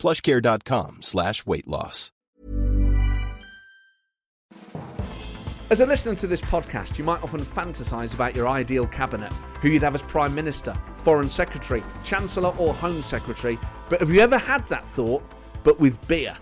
plushcare.com slash weight loss. As a listener to this podcast, you might often fantasize about your ideal cabinet, who you'd have as Prime Minister, Foreign Secretary, Chancellor, or Home Secretary. But have you ever had that thought, but with beer?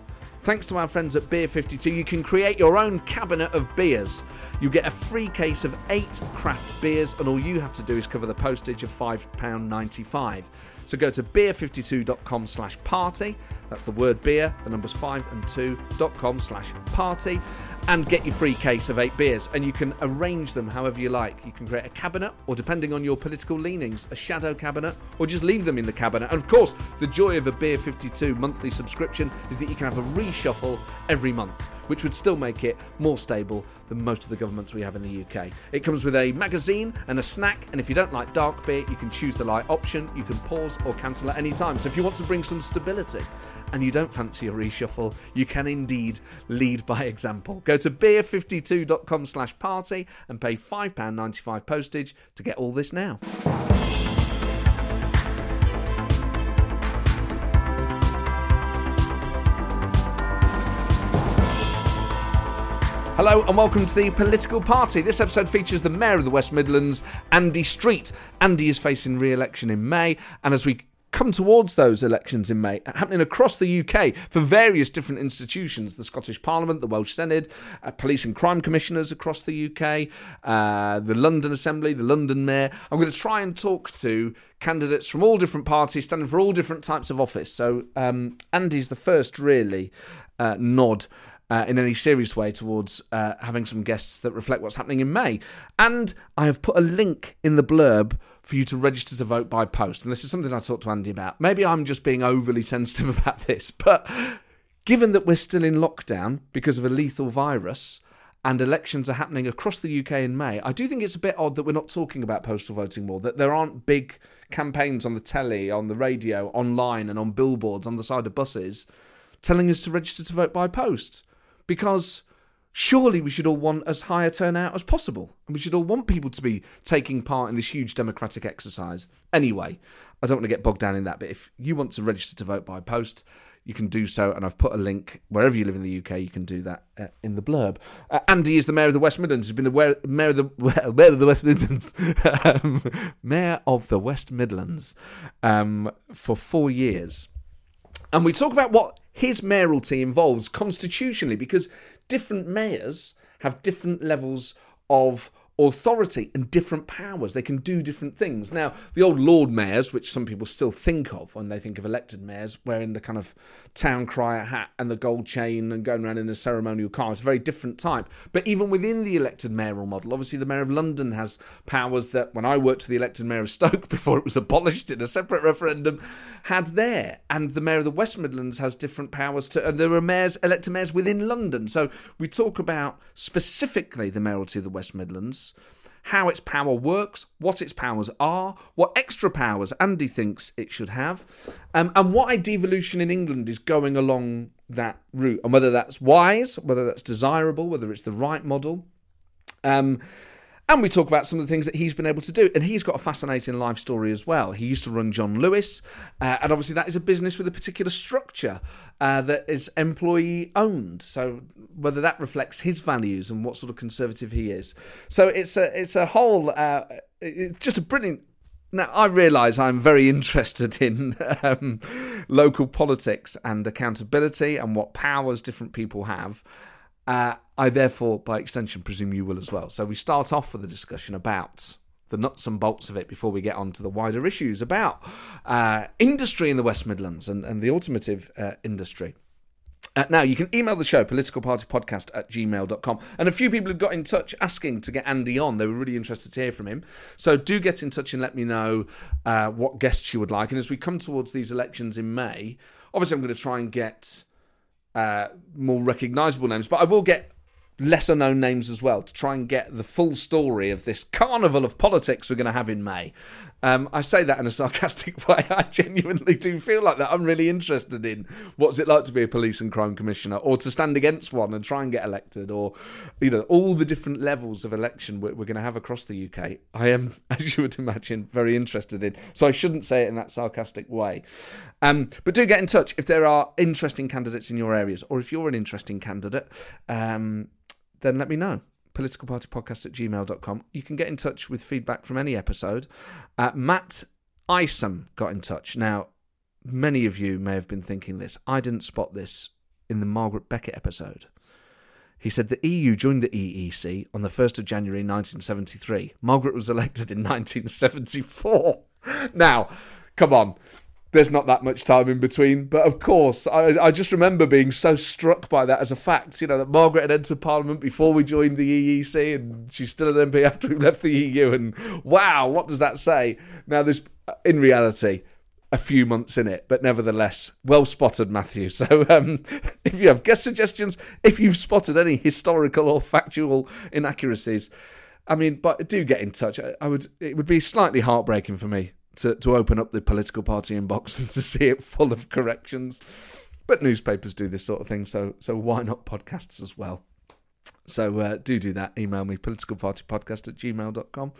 Thanks to our friends at Beer 52, you can create your own cabinet of beers. You get a free case of eight craft beers, and all you have to do is cover the postage of £5.95. So go to beer52.com slash party. That's the word beer, the numbers 5 and 2.com slash party. And get your free case of eight beers. And you can arrange them however you like. You can create a cabinet, or depending on your political leanings, a shadow cabinet, or just leave them in the cabinet. And of course, the joy of a Beer 52 monthly subscription is that you can have a reshuffle every month, which would still make it more stable than most of the governments we have in the UK. It comes with a magazine and a snack, and if you don't like dark beer, you can choose the light option. You can pause or cancel at any time. So if you want to bring some stability and you don't fancy a reshuffle, you can indeed lead by example. Go to beer52.com slash party and pay £5.95 postage to get all this now. Hello and welcome to the Political Party. This episode features the Mayor of the West Midlands, Andy Street. Andy is facing re election in May, and as we come towards those elections in May, happening across the UK for various different institutions the Scottish Parliament, the Welsh Senate, uh, police and crime commissioners across the UK, uh, the London Assembly, the London Mayor. I'm going to try and talk to candidates from all different parties standing for all different types of office. So um, Andy's the first really uh, nod uh, in any serious way towards uh, having some guests that reflect what's happening in May. And I have put a link in the blurb for you to register to vote by post. And this is something I talked to Andy about. Maybe I'm just being overly sensitive about this, but given that we're still in lockdown because of a lethal virus, and elections are happening across the UK in May, I do think it's a bit odd that we're not talking about postal voting more, that there aren't big campaigns on the telly, on the radio, online, and on billboards on the side of buses telling us to register to vote by post because surely we should all want as high a turnout as possible. And we should all want people to be taking part in this huge democratic exercise. Anyway, I don't want to get bogged down in that, but if you want to register to vote by post, you can do so. And I've put a link wherever you live in the UK, you can do that uh, in the blurb. Uh, Andy is the Mayor of the West Midlands, he has been the Mayor of the, mayor of the West Midlands, um, Mayor of the West Midlands um, for four years. And we talk about what his mayoralty involves constitutionally because different mayors have different levels of authority and different powers. They can do different things. Now, the old Lord mayors, which some people still think of when they think of elected mayors, wearing the kind of town crier hat and the gold chain and going around in a ceremonial car, it's a very different type. But even within the elected mayoral model, obviously the Mayor of London has powers that when I worked for the elected Mayor of Stoke before it was abolished in a separate referendum, had there. And the Mayor of the West Midlands has different powers to, and there are mayors, elected mayors within London. So we talk about specifically the mayoralty of the West Midlands how its power works, what its powers are, what extra powers Andy thinks it should have, um, and why devolution in England is going along that route, and whether that's wise, whether that's desirable, whether it's the right model. Um, and we talk about some of the things that he's been able to do. And he's got a fascinating life story as well. He used to run John Lewis, uh, and obviously that is a business with a particular structure uh, that is employee owned. So whether that reflects his values and what sort of conservative he is. So it's a it's a whole uh, it's just a brilliant. Now I realise I'm very interested in um, local politics and accountability and what powers different people have. Uh, I therefore, by extension, presume you will as well. So we start off with a discussion about the nuts and bolts of it before we get on to the wider issues about uh, industry in the West Midlands and, and the automotive uh, industry. Uh, now, you can email the show, politicalpartypodcast at gmail.com. And a few people have got in touch asking to get Andy on. They were really interested to hear from him. So do get in touch and let me know uh, what guests you would like. And as we come towards these elections in May, obviously I'm going to try and get uh, more recognisable names, but I will get lesser known names as well to try and get the full story of this carnival of politics we're going to have in May. Um, I say that in a sarcastic way. I genuinely do feel like that. I'm really interested in what's it like to be a police and crime commissioner, or to stand against one and try and get elected, or you know all the different levels of election we're, we're going to have across the UK. I am, as you would imagine, very interested in. So I shouldn't say it in that sarcastic way. Um, but do get in touch if there are interesting candidates in your areas, or if you're an interesting candidate. Um, then let me know. Politicalpartypodcast at gmail.com. You can get in touch with feedback from any episode. Uh, Matt Isom got in touch. Now, many of you may have been thinking this. I didn't spot this in the Margaret Beckett episode. He said the EU joined the EEC on the 1st of January 1973. Margaret was elected in 1974. now, come on there's not that much time in between. But of course, I, I, just remember being so struck by that as a fact. You know that Margaret had entered Parliament before we joined the EEC, and she's still an MP after we left the EU. And wow, what does that say? Now, there's in reality a few months in it, but nevertheless, well spotted, Matthew. So, um, if you have guest suggestions, if you've spotted any historical or factual inaccuracies, I mean, but do get in touch. I, I would. It would be slightly heartbreaking for me to, to open up the political party inbox and to see it full of corrections. But newspapers do this sort of thing, so so why not podcasts as well? So uh, do do that. Email me, politicalpartypodcast at gmail.com.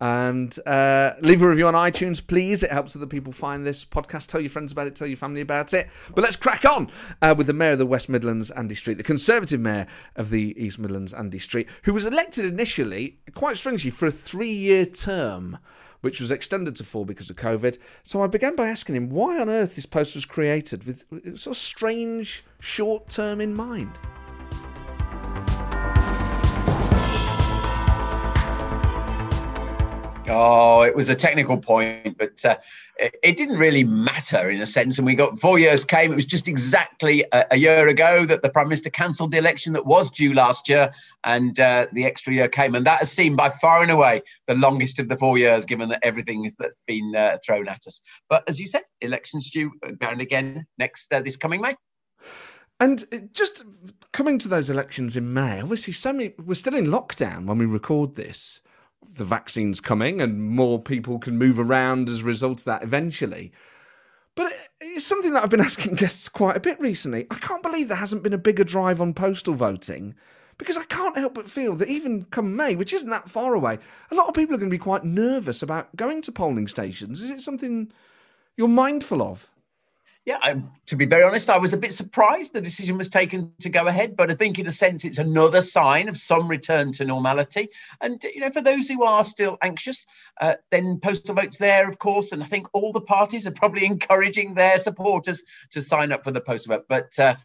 And uh, leave a review on iTunes, please. It helps other people find this podcast. Tell your friends about it, tell your family about it. But let's crack on uh, with the Mayor of the West Midlands, Andy Street, the Conservative Mayor of the East Midlands, Andy Street, who was elected initially, quite strangely, for a three year term which was extended to four because of COVID. So I began by asking him why on earth this post was created with sort of strange short term in mind. Oh, it was a technical point, but uh, it, it, didn't really matter in a sense. And we got four years came. It was just exactly a, a year ago that the Prime Minister cancelled the election that was due last year, and uh, the extra year came. And that has seemed by far and away the longest of the four years, given that everything is, that's been uh, thrown at us. But as you said, elections due again next uh, this coming May. And just coming to those elections in May, obviously, so many we're still in lockdown when we record this the vaccine's coming and more people can move around as a result of that eventually. But it's something that I've been asking guests quite a bit recently. I can't believe there hasn't been a bigger drive on postal voting because I can't help but feel that even come May, which isn't that far away, a lot of people are going to be quite nervous about going to polling stations. Is it something you're mindful of? Yeah, I, to be very honest, I was a bit surprised the decision was taken to go ahead, but I think in a sense it's another sign of some return to normality. And you know, for those who are still anxious, uh, then postal votes there, of course, and I think all the parties are probably encouraging their supporters to sign up for the postal vote. But uh,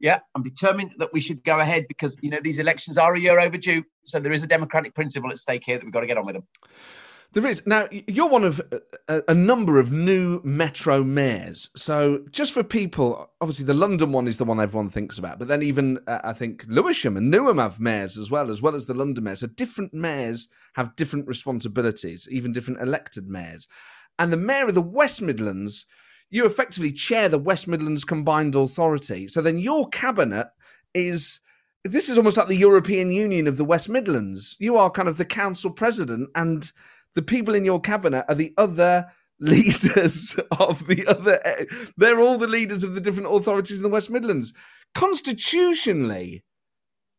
yeah, I'm determined that we should go ahead because you know these elections are a year overdue, so there is a democratic principle at stake here that we've got to get on with them. There is. Now, you're one of a, a, number of new metro mayors. So, just for people, obviously, the London one is the one everyone thinks about. But then, even uh, I think Lewisham and Newham have mayors as well, as well as the London mayors. So, different mayors have different responsibilities, even different elected mayors. And the mayor of the West Midlands, you effectively chair the West Midlands Combined Authority. So, then your cabinet is this is almost like the European Union of the West Midlands. You are kind of the council president and the people in your cabinet are the other leaders of the other. They're all the leaders of the different authorities in the West Midlands. Constitutionally,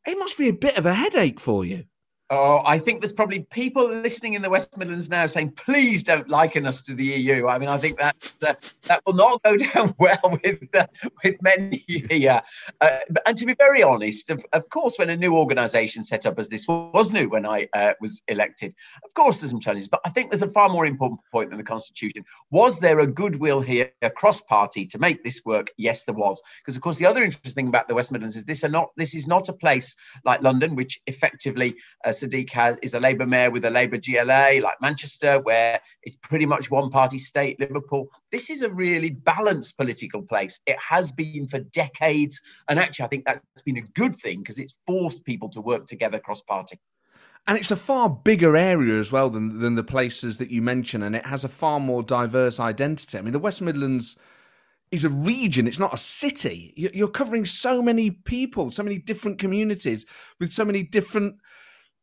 it must be a bit of a headache for you. Oh, I think there's probably people listening in the West Midlands now saying, "Please don't liken us to the EU." I mean, I think that uh, that will not go down well with uh, with many here. Uh, and to be very honest, of, of course, when a new organisation set up as this was new when I uh, was elected, of course there's some challenges. But I think there's a far more important point than the constitution. Was there a goodwill here across party to make this work? Yes, there was. Because of course, the other interesting thing about the West Midlands is this are not this is not a place like London, which effectively uh, Sadiq has is a Labour mayor with a Labour GLA, like Manchester, where it's pretty much one party state, Liverpool. This is a really balanced political place. It has been for decades. And actually, I think that's been a good thing because it's forced people to work together cross party. And it's a far bigger area as well than, than the places that you mention, and it has a far more diverse identity. I mean, the West Midlands is a region, it's not a city. You're covering so many people, so many different communities with so many different,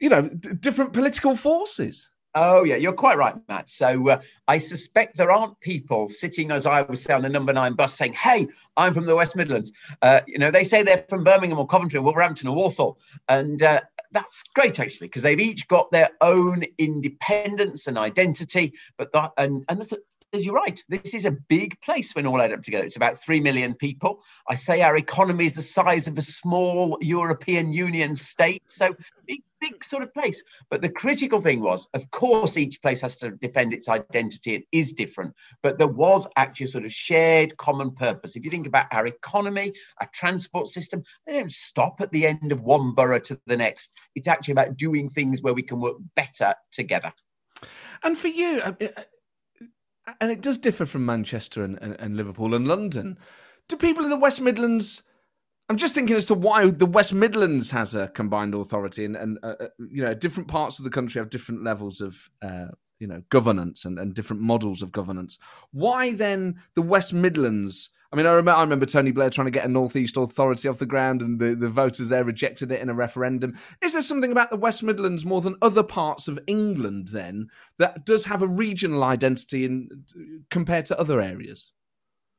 you know, d- different political forces. Oh, yeah, you're quite right, Matt. So uh, I suspect there aren't people sitting, as I was on the number nine bus saying, Hey, I'm from the West Midlands. Uh, you know, they say they're from Birmingham or Coventry or Wolverhampton or Walsall. And uh, that's great, actually, because they've each got their own independence and identity. But that, and, and you're right. This is a big place when all add up together. It's about 3 million people. I say our economy is the size of a small European Union state. So big, big sort of place. But the critical thing was, of course, each place has to defend its identity. It is different. But there was actually a sort of shared common purpose. If you think about our economy, our transport system, they don't stop at the end of one borough to the next. It's actually about doing things where we can work better together. And for you, and it does differ from Manchester and, and, and, Liverpool and London. Do people in the West Midlands? I'm just thinking as to why the West Midlands has a combined authority, and, and uh, uh you know, different parts of the country have different levels of uh, you know governance and, and different models of governance. Why then the West Midlands? I mean, I remember, I remember Tony Blair trying to get a Northeast Authority off the ground, and the, the voters there rejected it in a referendum. Is there something about the West Midlands more than other parts of England then that does have a regional identity in, compared to other areas?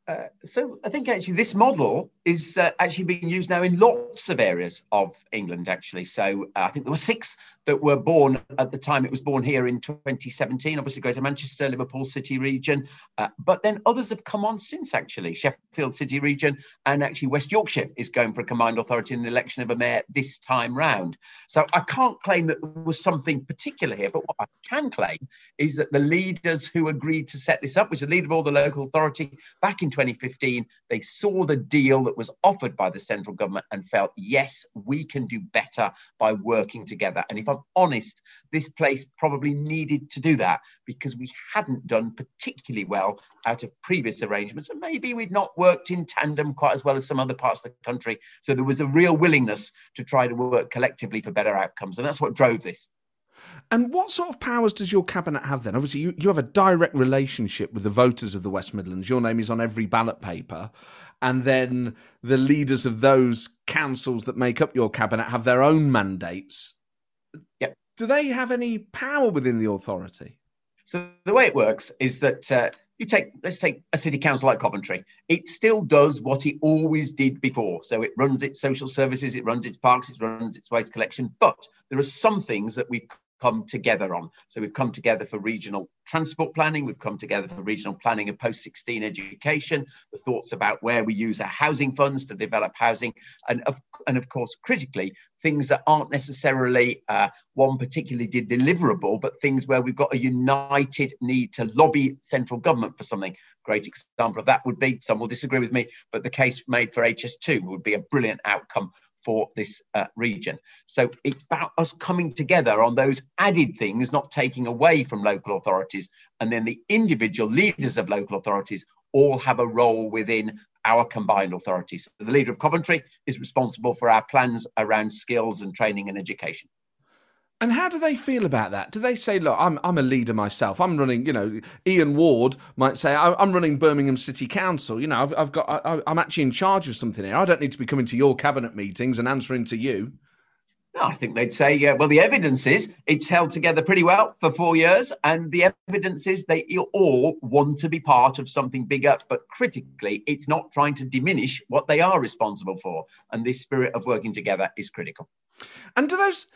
Uh, so I think actually this model is uh, actually being used now in lots of areas of England. Actually, so uh, I think there were six that were born at the time it was born here in 2017. Obviously, Greater Manchester, Liverpool City region, uh, but then others have come on since. Actually, Sheffield City region and actually West Yorkshire is going for a combined authority in the election of a mayor this time round. So I can't claim that there was something particular here, but what I can claim is that the leaders who agreed to set this up, which is the leader of all the local authority back in 2015, they saw the deal that was offered by the central government and felt, yes, we can do better by working together. And if I'm honest, this place probably needed to do that because we hadn't done particularly well out of previous arrangements. And maybe we'd not worked in tandem quite as well as some other parts of the country. So there was a real willingness to try to work collectively for better outcomes. And that's what drove this. And what sort of powers does your cabinet have then? Obviously, you, you have a direct relationship with the voters of the West Midlands. Your name is on every ballot paper. And then the leaders of those councils that make up your cabinet have their own mandates. Yep. Do they have any power within the authority? So the way it works is that uh, you take let's take a city council like Coventry. It still does what it always did before. So it runs its social services, it runs its parks, it runs its waste collection. But there are some things that we've come together on. So we've come together for regional transport planning, we've come together for regional planning of post 16 education, the thoughts about where we use our housing funds to develop housing, and of, and of course, critically, things that aren't necessarily uh, one particularly deliverable, but things where we've got a united need to lobby central government for something. Great example of that would be, some will disagree with me, but the case made for HS2 would be a brilliant outcome for this uh, region. So it's about us coming together on those added things, not taking away from local authorities. And then the individual leaders of local authorities all have a role within our combined authorities. So the leader of Coventry is responsible for our plans around skills and training and education. And how do they feel about that? Do they say, "Look, I'm I'm a leader myself. I'm running." You know, Ian Ward might say, "I'm running Birmingham City Council. You know, I've, I've got I, I'm actually in charge of something here. I don't need to be coming to your cabinet meetings and answering to you." No, I think they'd say, uh, well, the evidence is it's held together pretty well for four years, and the evidence is they all want to be part of something bigger. But critically, it's not trying to diminish what they are responsible for, and this spirit of working together is critical. And do those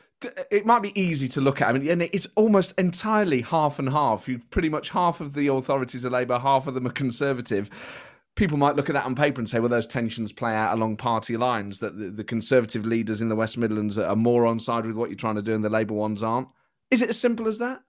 it might be easy to look at. I mean, and it's almost entirely half and half. You pretty much half of the authorities are Labour, half of them are Conservative. People might look at that on paper and say, well, those tensions play out along party lines. That the, the Conservative leaders in the West Midlands are more on side with what you're trying to do, and the Labour ones aren't. Is it as simple as that?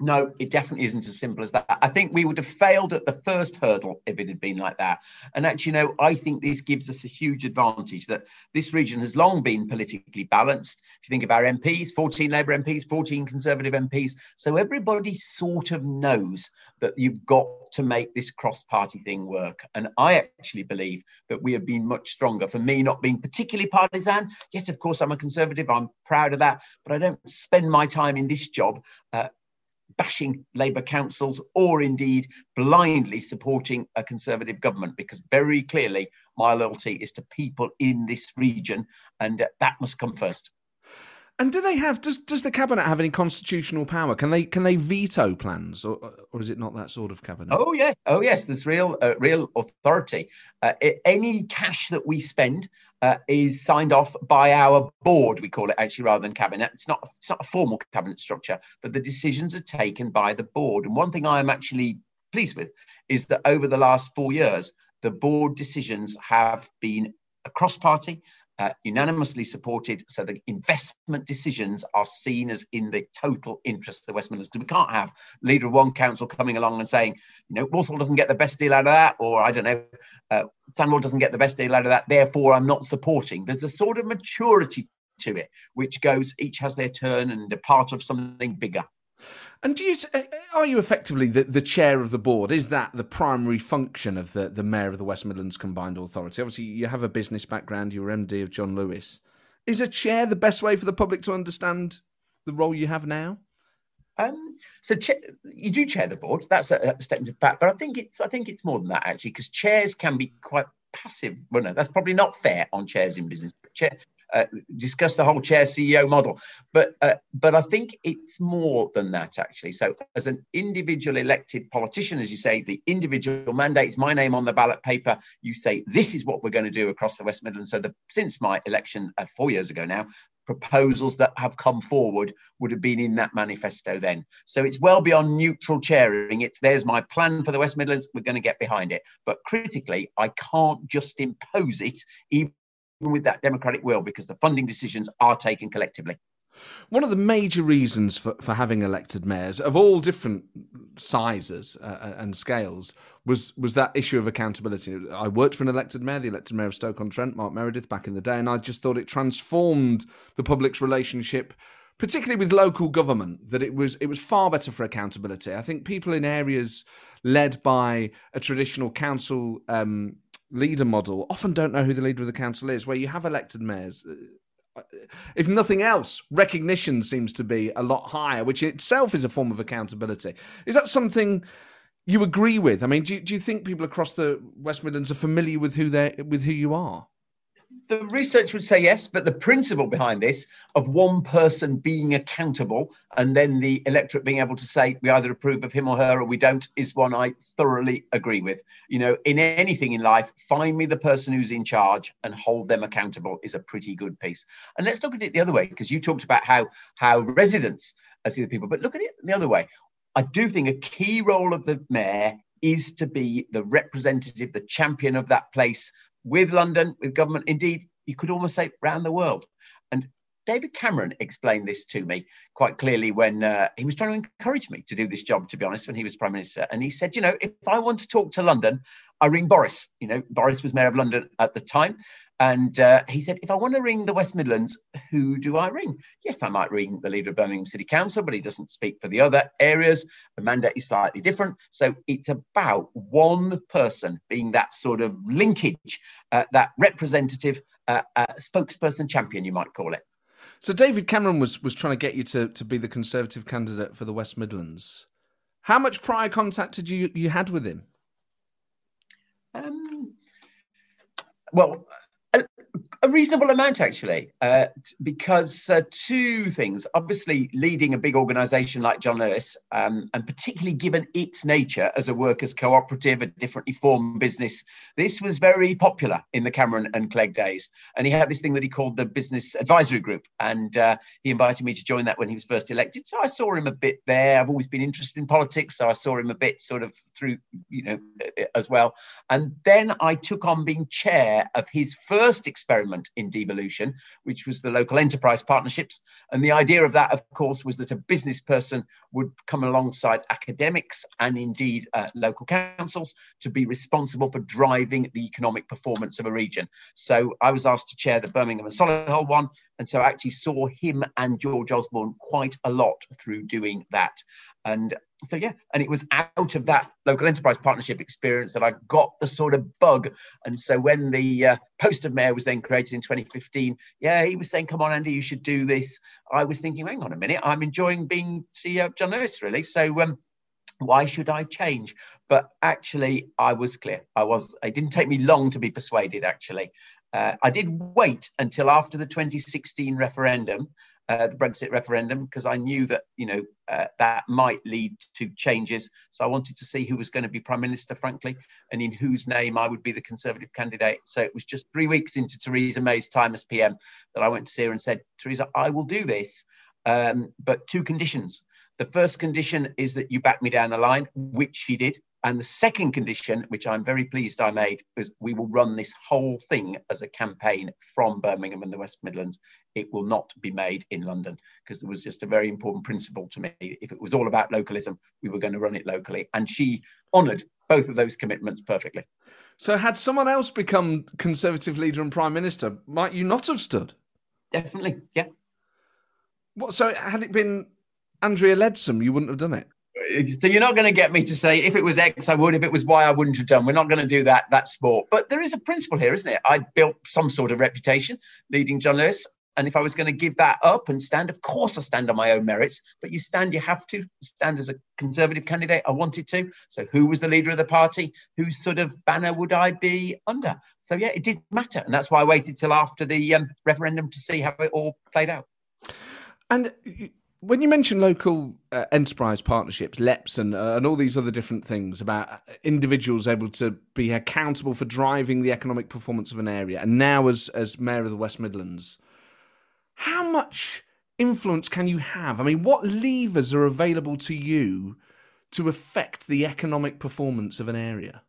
No, it definitely isn't as simple as that. I think we would have failed at the first hurdle if it had been like that. And actually, know, I think this gives us a huge advantage that this region has long been politically balanced. If you think of our MPs, 14 Labour MPs, 14 Conservative MPs. So everybody sort of knows that you've got to make this cross party thing work. And I actually believe that we have been much stronger. For me, not being particularly partisan, yes, of course, I'm a Conservative, I'm proud of that, but I don't spend my time in this job. Uh, bashing Labour councils or indeed blindly supporting a Conservative government, because very clearly my loyalty is to people in this region, and that must come first. And do they have? Does does the cabinet have any constitutional power? Can they can they veto plans, or or is it not that sort of cabinet? Oh yes, oh yes. There's real uh, real authority. Uh, any cash that we spend uh, is signed off by our board. We call it actually rather than cabinet. It's not it's not a formal cabinet structure, but the decisions are taken by the board. And one thing I am actually pleased with is that over the last four years, the board decisions have been across party uh, unanimously supported so the investment decisions are seen as in the total interest of the West Midlands. We can't have leader of one council coming along and saying, you know, Walsall doesn't get the best deal out of that, or I don't know, uh, Sandwell doesn't get the best deal out of that, therefore I'm not supporting. There's a sort of maturity to it, which goes, each has their turn and a part of something bigger. And do you are you effectively the, the chair of the board? Is that the primary function of the, the mayor of the West Midlands Combined Authority? Obviously, you have a business background. You were MD of John Lewis. Is a chair the best way for the public to understand the role you have now? Um, so cha- you do chair the board. That's a, a step back, but I think it's I think it's more than that actually, because chairs can be quite passive. Well, no, that's probably not fair on chairs in business. Chair, uh, discuss the whole chair CEO model. But uh, but I think it's more than that actually. So as an individual elected politician, as you say, the individual mandates my name on the ballot paper. You say this is what we're going to do across the West Midlands. So the, since my election uh, four years ago now, proposals that have come forward would have been in that manifesto then. So it's well beyond neutral chairing. It's there's my plan for the West Midlands. We're going to get behind it. But critically, I can't just impose it, with that democratic will because the funding decisions are taken collectively. One of the major reasons for, for having elected mayors of all different sizes uh, uh, and scales was was that issue of accountability. I worked for an elected mayor, the elected mayor of Stoke on Trent, Mark Meredith, back in the day, and I just thought it transformed the public's relationship, particularly with local government. That it was it was far better for accountability. I think people in areas led by a traditional council um, leader model often don't know who the leader of the council is, where you have elected mayors. Uh, if nothing else, recognition seems to be a lot higher, which itself is a form of accountability. Is that something you agree with? I mean, do you, do you think people across the West Midlands are familiar with who they with who you are? The research would say yes, but the principle behind this of one person being accountable and then the electorate being able to say we either approve of him or her or we don't is one I thoroughly agree with. You know, in anything in life, find me the person who's in charge and hold them accountable is a pretty good piece. And let's look at it the other way because you talked about how how residents see the people, but look at it the other way. I do think a key role of the mayor is to be the representative, the champion of that place with London, with government, indeed, you could almost say around the world. And David Cameron explained this to me quite clearly when uh, he was trying to encourage me to do this job, to be honest, when he was Prime Minister. And he said, you know, if I want to talk to London, I ring Boris. You know, Boris was Mayor of London at the time. And uh, he said, if I want to ring the West Midlands, who do I ring? Yes, I might ring the leader of Birmingham City Council, but he doesn't speak for the other areas. The mandate is slightly different. So it's about one person being that sort of linkage, uh, that representative uh, uh spokesperson champion, you might call it. So David Cameron was was trying to get you to, to be the Conservative candidate for the West Midlands. How much prior contact did you you had with him? Um, well, a reasonable amount, actually, uh, because uh, two things. Obviously, leading a big organization like John Lewis, um, and particularly given its nature as a workers' cooperative, a differently formed business, this was very popular in the Cameron and Clegg days. And he had this thing that he called the Business Advisory Group. And uh, he invited me to join that when he was first elected. So I saw him a bit there. I've always been interested in politics. So I saw him a bit sort of through, you know, as well. And then I took on being chair of his first experiment in devolution, which was the local enterprise partnerships. And the idea of that, of course, was that a business person would come alongside academics and indeed uh, local councils to be responsible for driving the economic performance of a region. So I was asked to chair the Birmingham and Solihull one. And so I actually saw him and George Osborne quite a lot through doing that. And so, yeah, and it was out of that local enterprise partnership experience that I got the sort of bug. And so, when the uh, post of mayor was then created in 2015, yeah, he was saying, Come on, Andy, you should do this. I was thinking, Hang on a minute, I'm enjoying being CEO of John Lewis, really. So, um, why should I change? But actually, I was clear. I was. It didn't take me long to be persuaded. Actually, uh, I did wait until after the 2016 referendum, uh, the Brexit referendum, because I knew that you know uh, that might lead to changes. So I wanted to see who was going to be prime minister, frankly, and in whose name I would be the Conservative candidate. So it was just three weeks into Theresa May's time as PM that I went to see her and said, Theresa, I will do this, um, but two conditions. The first condition is that you back me down the line, which she did. And the second condition, which I'm very pleased I made, was we will run this whole thing as a campaign from Birmingham and the West Midlands. It will not be made in London because there was just a very important principle to me. If it was all about localism, we were going to run it locally. And she honoured both of those commitments perfectly. So, had someone else become Conservative leader and Prime Minister, might you not have stood? Definitely, yeah. What? So, had it been Andrea Leadsom, you wouldn't have done it? So you're not going to get me to say if it was X, I would. If it was Y, I wouldn't have done. We're not going to do that. That sport. But there is a principle here, isn't it? I built some sort of reputation leading John Lewis. And if I was going to give that up and stand, of course I stand on my own merits. But you stand, you have to stand as a conservative candidate. I wanted to. So who was the leader of the party? Whose sort of banner would I be under? So yeah, it did matter, and that's why I waited till after the um, referendum to see how it all played out. And when you mention local uh, enterprise partnerships, LEPs, and, uh, and all these other different things about individuals able to be accountable for driving the economic performance of an area, and now as as mayor of the West Midlands, how much influence can you have? I mean, what levers are available to you to affect the economic performance of an area?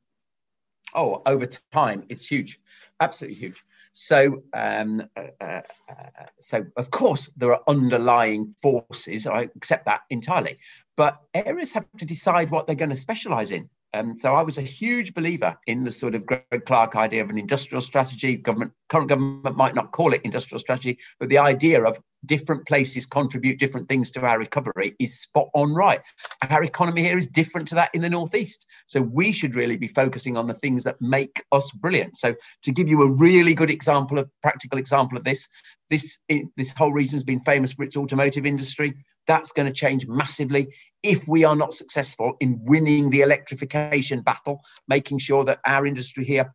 Oh, over time, it's huge, absolutely huge. So, um, uh, uh, uh, so of course there are underlying forces. I accept that entirely, but areas have to decide what they're going to specialise in. Um, so I was a huge believer in the sort of Greg Clark idea of an industrial strategy. Government, current government might not call it industrial strategy, but the idea of different places contribute different things to our recovery is spot on right. Our economy here is different to that in the northeast, so we should really be focusing on the things that make us brilliant. So to give you a really good example of practical example of this, this this whole region has been famous for its automotive industry. That's going to change massively if we are not successful in winning the electrification battle, making sure that our industry here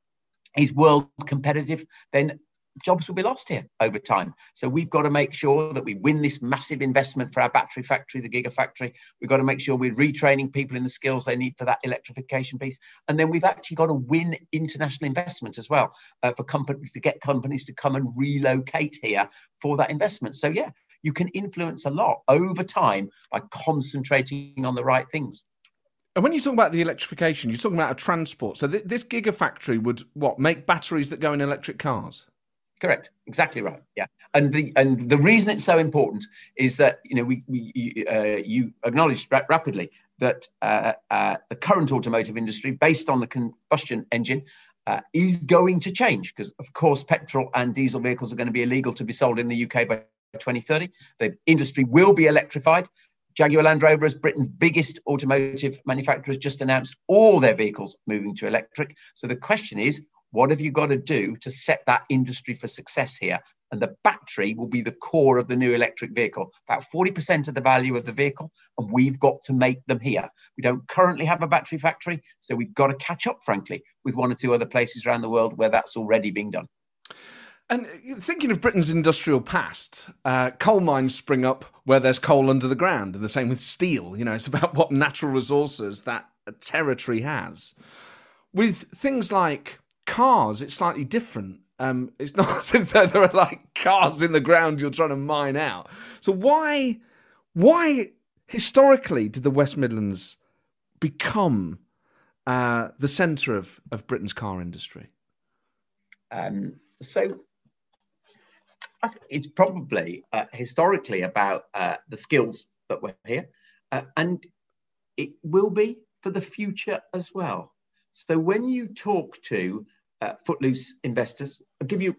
is world competitive, then jobs will be lost here over time. So we've got to make sure that we win this massive investment for our battery factory, the Gigafactory. We've got to make sure we're retraining people in the skills they need for that electrification piece. And then we've actually got to win international investment as well uh, for companies to get companies to come and relocate here for that investment. So yeah, you can influence a lot over time by concentrating on the right things. And when you talk about the electrification, you're talking about a transport. So th- this gigafactory would what make batteries that go in electric cars? Correct. Exactly right. Yeah. And the and the reason it's so important is that you know we, we uh, you acknowledged ra- rapidly that uh, uh, the current automotive industry, based on the combustion engine, uh, is going to change because, of course, petrol and diesel vehicles are going to be illegal to be sold in the UK by 2030. The industry will be electrified. Jaguar Land Rover, as Britain's biggest automotive manufacturer, has just announced all their vehicles moving to electric. So the question is, what have you got to do to set that industry for success here? And the battery will be the core of the new electric vehicle, about 40% of the value of the vehicle. And we've got to make them here. We don't currently have a battery factory, so we've got to catch up, frankly, with one or two other places around the world where that's already being done. And thinking of Britain's industrial past, uh, coal mines spring up where there's coal under the ground, and the same with steel. You know, it's about what natural resources that territory has. With things like cars, it's slightly different. Um, it's not as if there are like cars in the ground you're trying to mine out. So why, why historically did the West Midlands become uh, the centre of, of Britain's car industry? Um, so it's probably uh, historically about uh, the skills that were here, uh, and it will be for the future as well. So when you talk to uh, footloose investors, I'll give you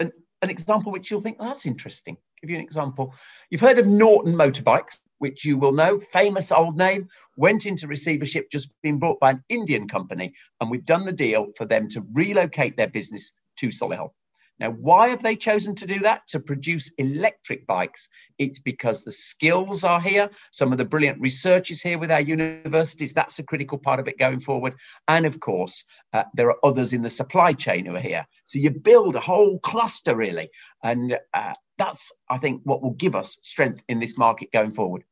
an, an example which you'll think oh, that's interesting. I'll give you an example. You've heard of Norton motorbikes. which you will know, famous old name, went into receivership, just being bought by an Indian company. And we've done the deal for them to relocate their business to Solihull. Now, why have they chosen to do that? To produce electric bikes. It's because the skills are here. Some of the brilliant research is here with our universities. That's a critical part of it going forward. And of course, uh, there are others in the supply chain who are here. So you build a whole cluster, really. And uh, that's, I think, what will give us strength in this market going forward.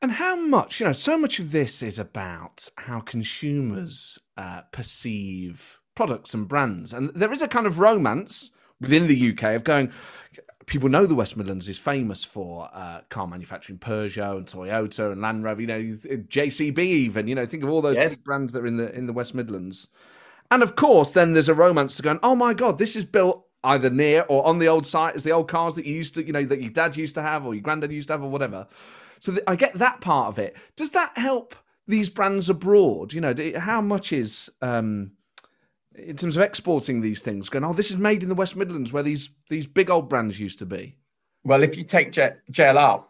And how much, you know, so much of this is about how consumers uh, perceive products and brands. And there is a kind of romance within the UK of going. People know the West Midlands is famous for uh, car manufacturing, Peugeot and Toyota and Land Rover. You know, JCB even. You know, think of all those yes. big brands that are in the in the West Midlands. And of course, then there's a romance to going. Oh my God, this is built either near or on the old site as the old cars that you used to, you know, that your dad used to have or your granddad used to have or whatever. So I get that part of it. Does that help these brands abroad? You know, how much is um, in terms of exporting these things, going, oh, this is made in the West Midlands where these these big old brands used to be? Well, if you take J- JLR,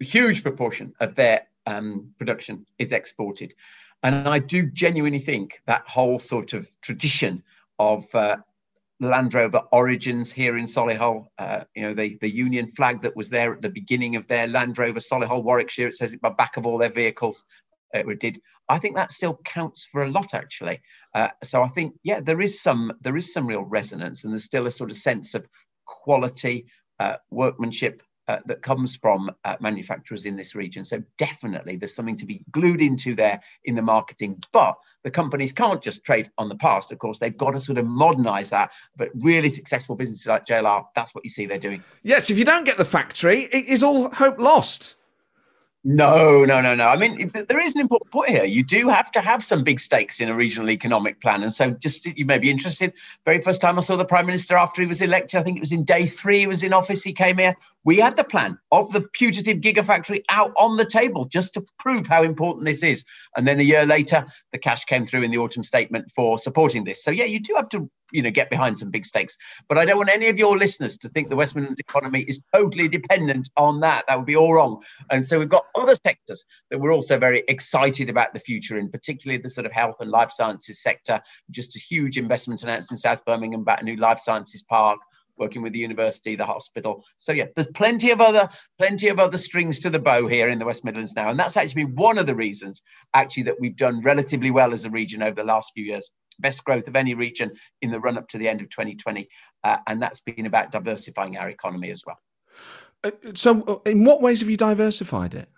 a huge proportion of their um, production is exported. And I do genuinely think that whole sort of tradition of uh, Land Rover origins here in Solihull, uh, you know, the, the Union flag that was there at the beginning of their Land Rover Solihull, Warwickshire, it says it by back of all their vehicles. Uh, it did I think that still counts for a lot, actually. Uh, so I think, yeah, there is some there is some real resonance, and there's still a sort of sense of quality, uh, workmanship uh, that comes from uh, manufacturers in this region. So definitely, there's something to be glued into there in the marketing. But the companies can't just trade on the past. Of course, they've got to sort of modernize that. But really successful businesses like JLR, that's what you see they're doing. Yes, if you don't get the factory, it is all hope lost. No, no, no, no. I mean, there is an important point here. You do have to have some big stakes in a regional economic plan. And so, just you may be interested. Very first time I saw the Prime Minister after he was elected, I think it was in day three, he was in office, he came here. We had the plan of the putative gigafactory out on the table just to prove how important this is. And then a year later, the cash came through in the autumn statement for supporting this. So, yeah, you do have to you know get behind some big stakes. But I don't want any of your listeners to think the West Midlands economy is totally dependent on that. That would be all wrong. And so we've got other sectors that we're also very excited about the future, in particularly the sort of health and life sciences sector. Just a huge investment announced in South Birmingham about a new life sciences park working with the university, the hospital. So yeah, there's plenty of other plenty of other strings to the bow here in the West Midlands now, and that's actually one of the reasons actually that we've done relatively well as a region over the last few years best growth of any region in the run up to the end of 2020. Uh, and that's been about diversifying our economy as well. Uh, so, uh, in what ways have you diversified it?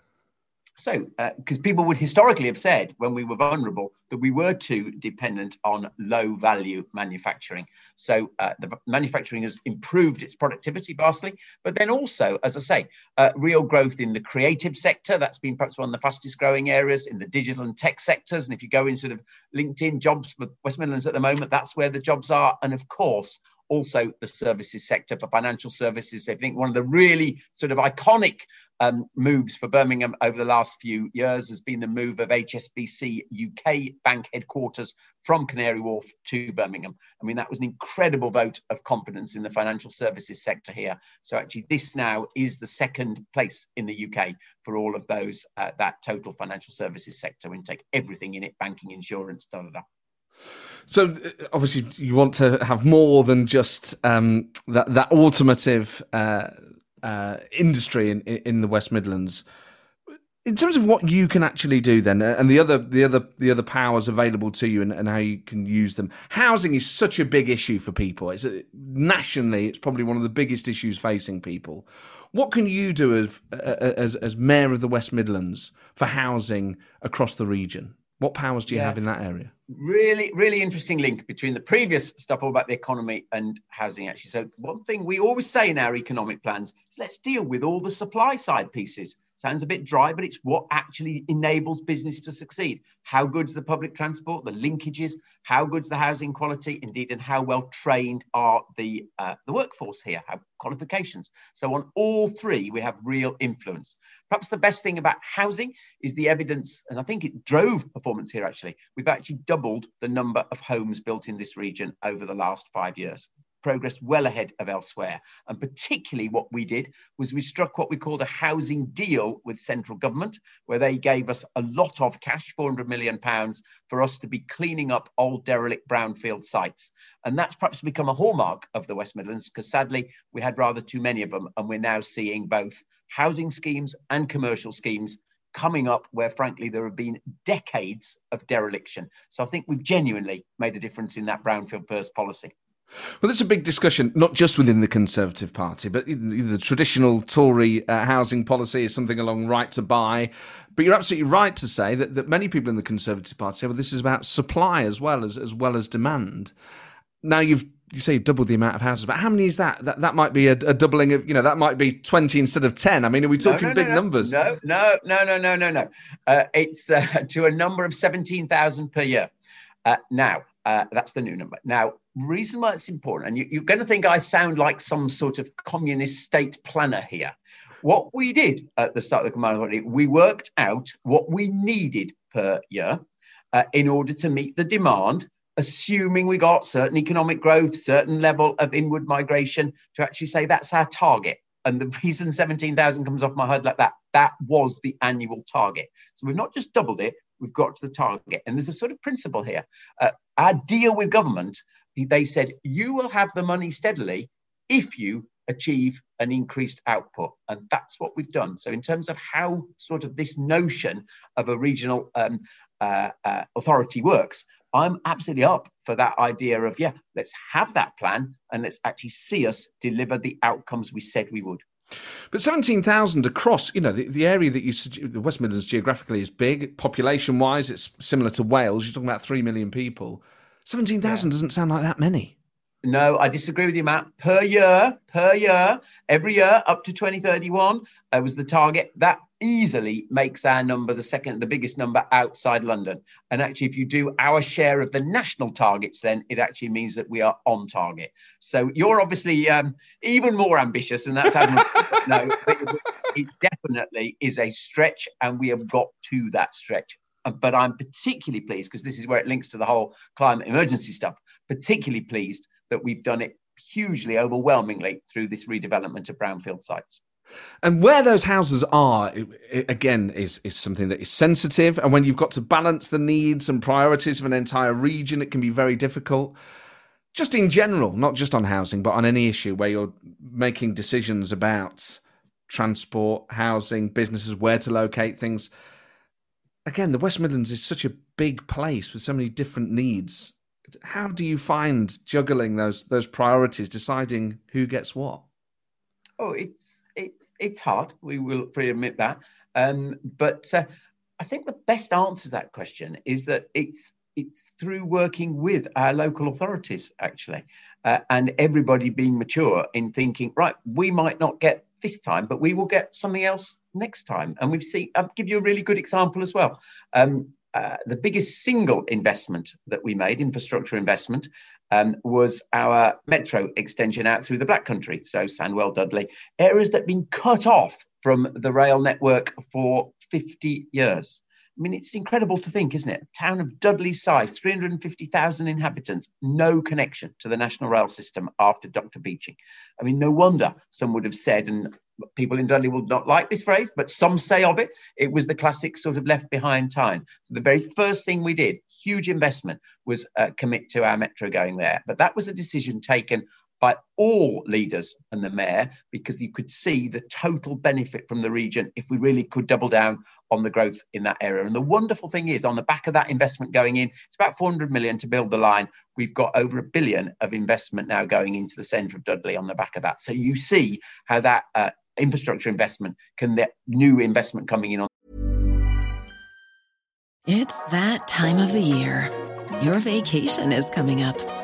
So, because uh, people would historically have said when we were vulnerable that we were too dependent on low value manufacturing. So, uh, the manufacturing has improved its productivity vastly, but then also, as I say, uh, real growth in the creative sector. That's been perhaps one of the fastest growing areas in the digital and tech sectors. And if you go in sort of LinkedIn jobs for West Midlands at the moment, that's where the jobs are. And of course, also the services sector for financial services. I think one of the really sort of iconic um, moves for Birmingham over the last few years has been the move of HSBC UK bank headquarters from Canary Wharf to Birmingham. I mean, that was an incredible vote of confidence in the financial services sector here. So actually, this now is the second place in the UK for all of those, uh, that total financial services sector. We take everything in it, banking, insurance, da da da. So uh, obviously, you want to have more than just um, that that automotive uh, uh, industry in in the West Midlands. In terms of what you can actually do, then, uh, and the other the other the other powers available to you, and, and how you can use them. Housing is such a big issue for people. It's a, nationally, it's probably one of the biggest issues facing people. What can you do as as, as mayor of the West Midlands for housing across the region? What powers do you yeah. have in that area? Really, really interesting link between the previous stuff all about the economy and housing, actually. So, one thing we always say in our economic plans is let's deal with all the supply side pieces. Sounds a bit dry, but it's what actually enables business to succeed. How good's the public transport, the linkages, how good's the housing quality, indeed, and how well trained are the uh, the workforce here, how qualifications. So on all three, we have real influence. Perhaps the best thing about housing is the evidence, and I think it drove performance here actually. We've actually doubled the number of homes built in this region over the last five years progressed well ahead of elsewhere. And particularly what we did was we struck what we called a housing deal with central government, where they gave us a lot of cash, 400 million pounds, for us to be cleaning up old derelict brownfield sites. And that's perhaps become a hallmark of the West Midlands, because sadly we had rather too many of them. And we're now seeing both housing schemes and commercial schemes coming up where, frankly, there have been decades of dereliction. So I think we've genuinely made a difference in that brownfield first policy. Well, there's a big discussion, not just within the Conservative Party, but the traditional Tory uh, housing policy is something along right to buy. But you're absolutely right to say that, that many people in the Conservative Party say, well, this is about supply as well as, as well as demand. Now you've you say you've doubled the amount of houses, but how many is that? That that might be a, a doubling of, you know, that might be twenty instead of ten. I mean, are we talking no, no, big no, numbers? No, no, no, no, no, no, no. Uh, it's uh, to a number of seventeen thousand per year. Uh, now, uh, that's the new number. Now, reason why it's important, and you, are going to think I sound like some sort of communist state planner here. What we did at the start of the combined authority, we worked out what we needed per year uh, in order to meet the demand assuming we got certain economic growth, certain level of inward migration, to actually say that's our target. And the reason 17,000 comes off my head like that, that was the annual target. So we've not just doubled it, we've got to the target. And there's a sort of principle here. Uh, our deal with government, they said, you will have the money steadily if you achieve an increased output. And that's what we've done. So, in terms of how sort of this notion of a regional um, uh, uh, authority works, I'm absolutely up for that idea of, yeah, let's have that plan and let's actually see us deliver the outcomes we said we would. But 17,000 across, you know, the, the area that you, the West Midlands geographically is big. Population wise, it's similar to Wales. You're talking about 3 million people. 17,000 yeah. doesn't sound like that many. No, I disagree with you, Matt. Per year, per year, every year up to 2031 uh, was the target. That easily makes our number the second, the biggest number outside London. And actually, if you do our share of the national targets, then it actually means that we are on target. So you're obviously um, even more ambitious, and that's how. no, it, it definitely is a stretch, and we have got to that stretch Uh, but I'm particularly pleased because this is where it links to the whole climate emergency stuff. Particularly pleased that we've done it hugely, overwhelmingly through this redevelopment of brownfield sites. And where those houses are, it, again, is, is something that is sensitive. And when you've got to balance the needs and priorities of an entire region, it can be very difficult. Just in general, not just on housing, but on any issue where you're making decisions about transport, housing, businesses, where to locate things. Again, the West Midlands is such a big place with so many different needs how do you find juggling those those priorities, deciding who gets what? Oh, it's it's it's hard. We will freely admit that. Um, but uh, I think the best answer to that question is that it's it's through working with our local authorities actually, uh, and everybody being mature in thinking, right, we might not get this time, but we will get something else next time. And we've seen. I'll give you a really good example as well. Um, uh, the biggest single investment that we made, infrastructure investment, um, was our metro extension out through the Black Country, so Sandwell, Dudley, areas that have been cut off from the rail network for 50 years. I mean, it's incredible to think, isn't it? Town of Dudley's size, 350,000 inhabitants, no connection to the national rail system after Dr. Beeching. I mean, no wonder some would have said, and people in Dudley will not like this phrase, but some say of it, it was the classic sort of left behind time. So the very first thing we did, huge investment, was uh, commit to our metro going there. But that was a decision taken by all leaders and the mayor because you could see the total benefit from the region if we really could double down on the growth in that area. And the wonderful thing is, on the back of that investment going in, it's about 400 million to build the line. We've got over a billion of investment now going into the centre of Dudley on the back of that. So you see how that uh, infrastructure investment can that new investment coming in on. It's that time of the year. Your vacation is coming up.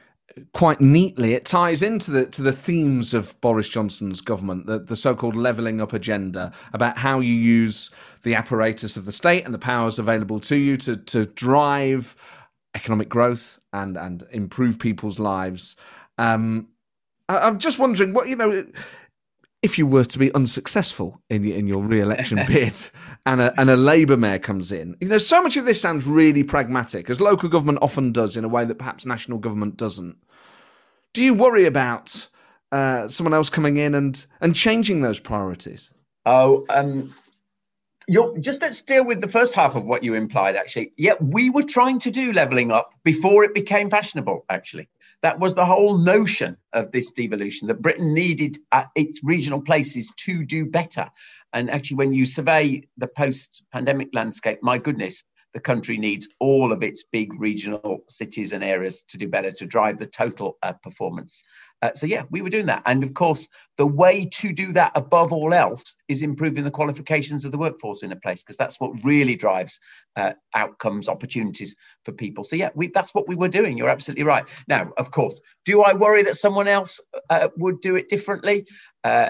quite neatly it ties into the to the themes of Boris Johnson's government, the, the so-called levelling up agenda about how you use the apparatus of the state and the powers available to you to to drive economic growth and and improve people's lives. Um, I, am just wondering what you know. If you were to be unsuccessful in in your re-election bid, and a and a Labour mayor comes in, you know, so much of this sounds really pragmatic, as local government often does, in a way that perhaps national government doesn't. Do you worry about uh, someone else coming in and and changing those priorities? Oh, um, you're, just let's deal with the first half of what you implied, actually. Yeah, we were trying to do levelling up before it became fashionable, actually. That was the whole notion of this devolution that Britain needed uh, its regional places to do better. And actually, when you survey the post pandemic landscape, my goodness, the country needs all of its big regional cities and areas to do better to drive the total uh, performance. Uh, so, yeah, we were doing that. And of course, the way to do that above all else is improving the qualifications of the workforce in a place, because that's what really drives uh, outcomes, opportunities for people. So, yeah, we, that's what we were doing. You're absolutely right. Now, of course, do I worry that someone else uh, would do it differently? Uh,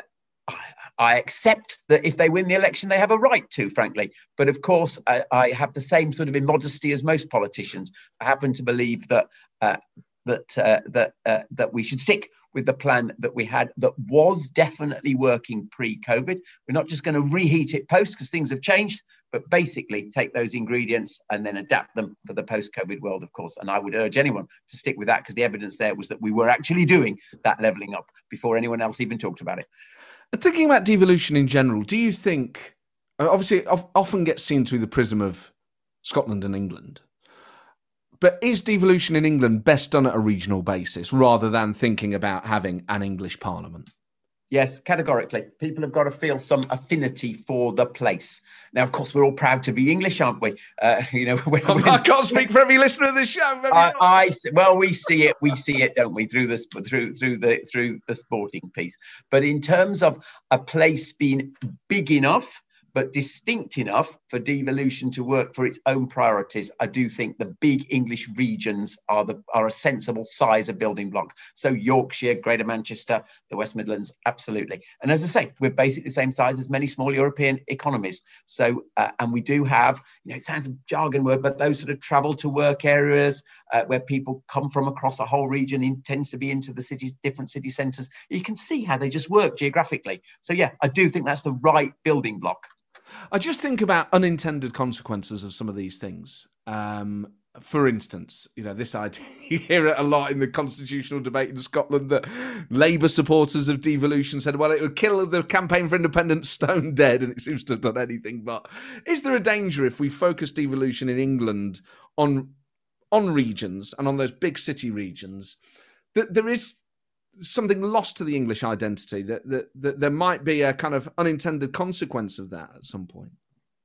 I accept that if they win the election, they have a right to, frankly. But of course, I, I have the same sort of immodesty as most politicians. I happen to believe that uh, that uh, that uh, that we should stick with the plan that we had that was definitely working pre-COVID. We're not just going to reheat it post because things have changed, but basically take those ingredients and then adapt them for the post-COVID world, of course. And I would urge anyone to stick with that because the evidence there was that we were actually doing that leveling up before anyone else even talked about it. Thinking about devolution in general, do you think, uh, obviously, it often gets seen through the prism of Scotland and England, but is devolution in England best done at a regional basis rather than thinking about having an English parliament? Yes, categorically. People have got to feel some affinity for the place. Now, of course, we're all proud to be English, aren't we? Uh, you know, when, when, I can't speak for every listener of the show. I, I, well, we see it, we see it, don't we, through this, through through the through the sporting piece. But in terms of a place being big enough but distinct enough for devolution to work for its own priorities. I do think the big English regions are the are a sensible size of building block. So Yorkshire, Greater Manchester, the West Midlands, absolutely. And as I say, we're basically the same size as many small European economies. So uh, and we do have, you know, it sounds a jargon word, but those sort of travel to work areas uh, where people come from across a whole region in, tends to be into the cities, different city centres. You can see how they just work geographically. So yeah, I do think that's the right building block. I just think about unintended consequences of some of these things. Um, for instance, you know, this idea, you hear it a lot in the constitutional debate in Scotland that Labour supporters of devolution said, well, it would kill the campaign for independence stone dead, and it seems to have done anything but. Is there a danger if we focus devolution in England on on regions and on those big city regions that there is something lost to the English identity that, that that there might be a kind of unintended consequence of that at some point.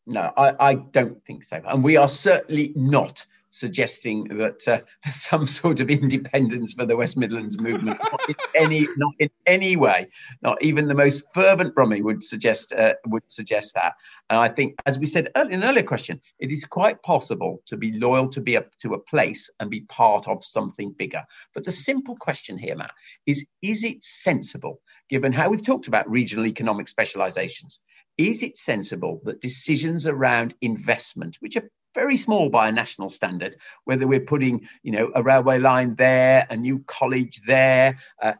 No, I, I don't think so, and we are certainly not suggesting that uh, some sort of independence for the West Midlands movement, not in any, not in any way, not even the most fervent Brummie would suggest uh, would suggest that. And I think, as we said in an earlier question, it is quite possible to be loyal to be a, to a place and be part of something bigger. But the simple question here, Matt, is: Is it sensible, given how we've talked about regional economic specializations? Is it sensible that decisions around investment, which are very small by a national standard, whether we're putting, you know, a railway line there, a new college there. Uh,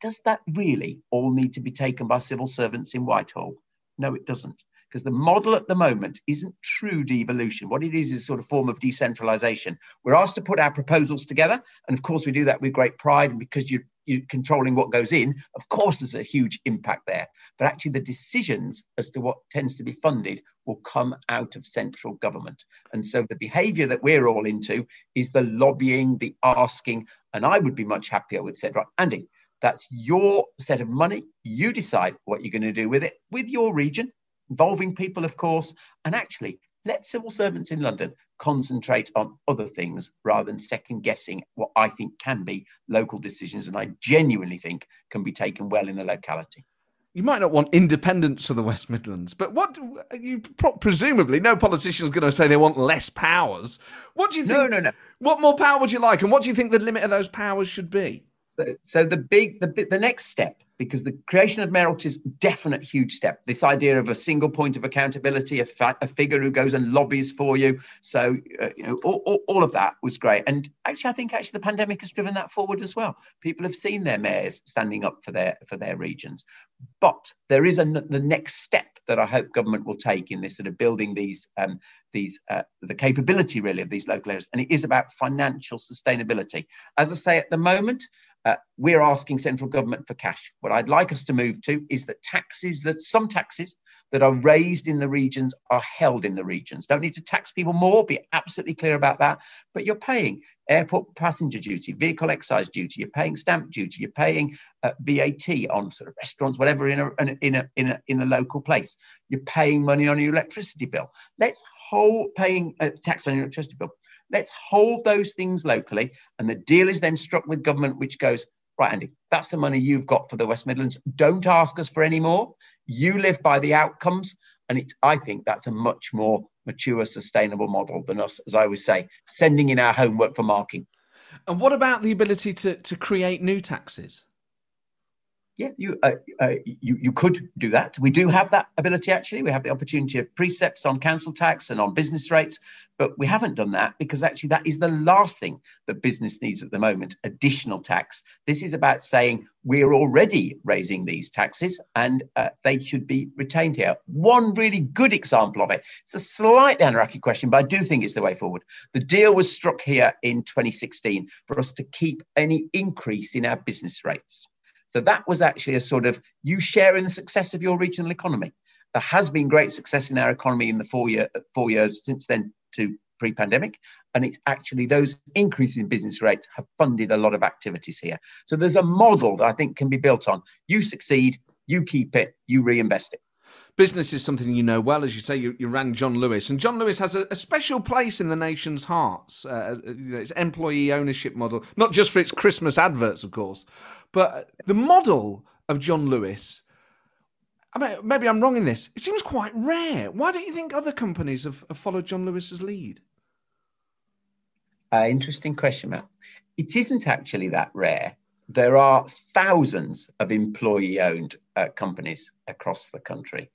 does that really all need to be taken by civil servants in Whitehall? No, it doesn't. Because the model at the moment isn't true devolution. What it is is sort of form of decentralization. We're asked to put our proposals together. And of course, we do that with great pride. And because you you controlling what goes in, of course, there's a huge impact there. But actually, the decisions as to what tends to be funded will come out of central government. And so the behavior that we're all into is the lobbying, the asking. And I would be much happier with said, Andy, that's your set of money. You decide what you're going to do with it, with your region, involving people, of course. And actually, let civil servants in London concentrate on other things rather than second guessing what I think can be local decisions and I genuinely think can be taken well in a locality. You might not want independence for the West Midlands, but what you presumably no politician is going to say they want less powers. What do you think? No, no, no. What more power would you like, and what do you think the limit of those powers should be? So, the big, the the next step, because the creation of Mayoral is definite huge step. This idea of a single point of accountability, a, fa- a figure who goes and lobbies for you. So uh, you know, all, all, all, of that was great. And actually, I think actually the pandemic has driven that forward as well. People have seen their mayors standing up for their for their regions. But there is a, the next step that I hope government will take in this sort of building these um, these uh, the capability really of these local areas, and it is about financial sustainability. As I say at the moment. Uh, we're asking central government for cash. What I'd like us to move to is that taxes, that some taxes that are raised in the regions are held in the regions. Don't need to tax people more, be absolutely clear about that. But you're paying airport passenger duty, vehicle excise duty, you're paying stamp duty, you're paying uh, VAT on sort of restaurants, whatever in a, in, a, in, a, in a local place. You're paying money on your electricity bill. Let's hold paying a tax on your electricity bill. Let's hold those things locally. And the deal is then struck with government, which goes, right, Andy, that's the money you've got for the West Midlands. Don't ask us for any more. You live by the outcomes. And it's, I think that's a much more mature, sustainable model than us, as I always say, sending in our homework for marking. And what about the ability to, to create new taxes? Yeah, you, uh, uh, you you could do that. We do have that ability actually. We have the opportunity of precepts on council tax and on business rates, but we haven't done that because actually that is the last thing that business needs at the moment: additional tax. This is about saying we're already raising these taxes and uh, they should be retained here. One really good example of it. It's a slightly anarchic question, but I do think it's the way forward. The deal was struck here in 2016 for us to keep any increase in our business rates. So that was actually a sort of you share in the success of your regional economy. There has been great success in our economy in the four year four years since then to pre-pandemic, and it's actually those increases in business rates have funded a lot of activities here. So there's a model that I think can be built on. You succeed, you keep it, you reinvest it business is something you know well, as you say. You, you ran John Lewis, and John Lewis has a, a special place in the nation's hearts. Uh, you know, its employee ownership model, not just for its Christmas adverts, of course, but the model of John Lewis. I mean, maybe I'm wrong in this. It seems quite rare. Why don't you think other companies have, have followed John Lewis's lead? Uh, interesting question, Matt. It isn't actually that rare. There are thousands of employee-owned uh, companies across the country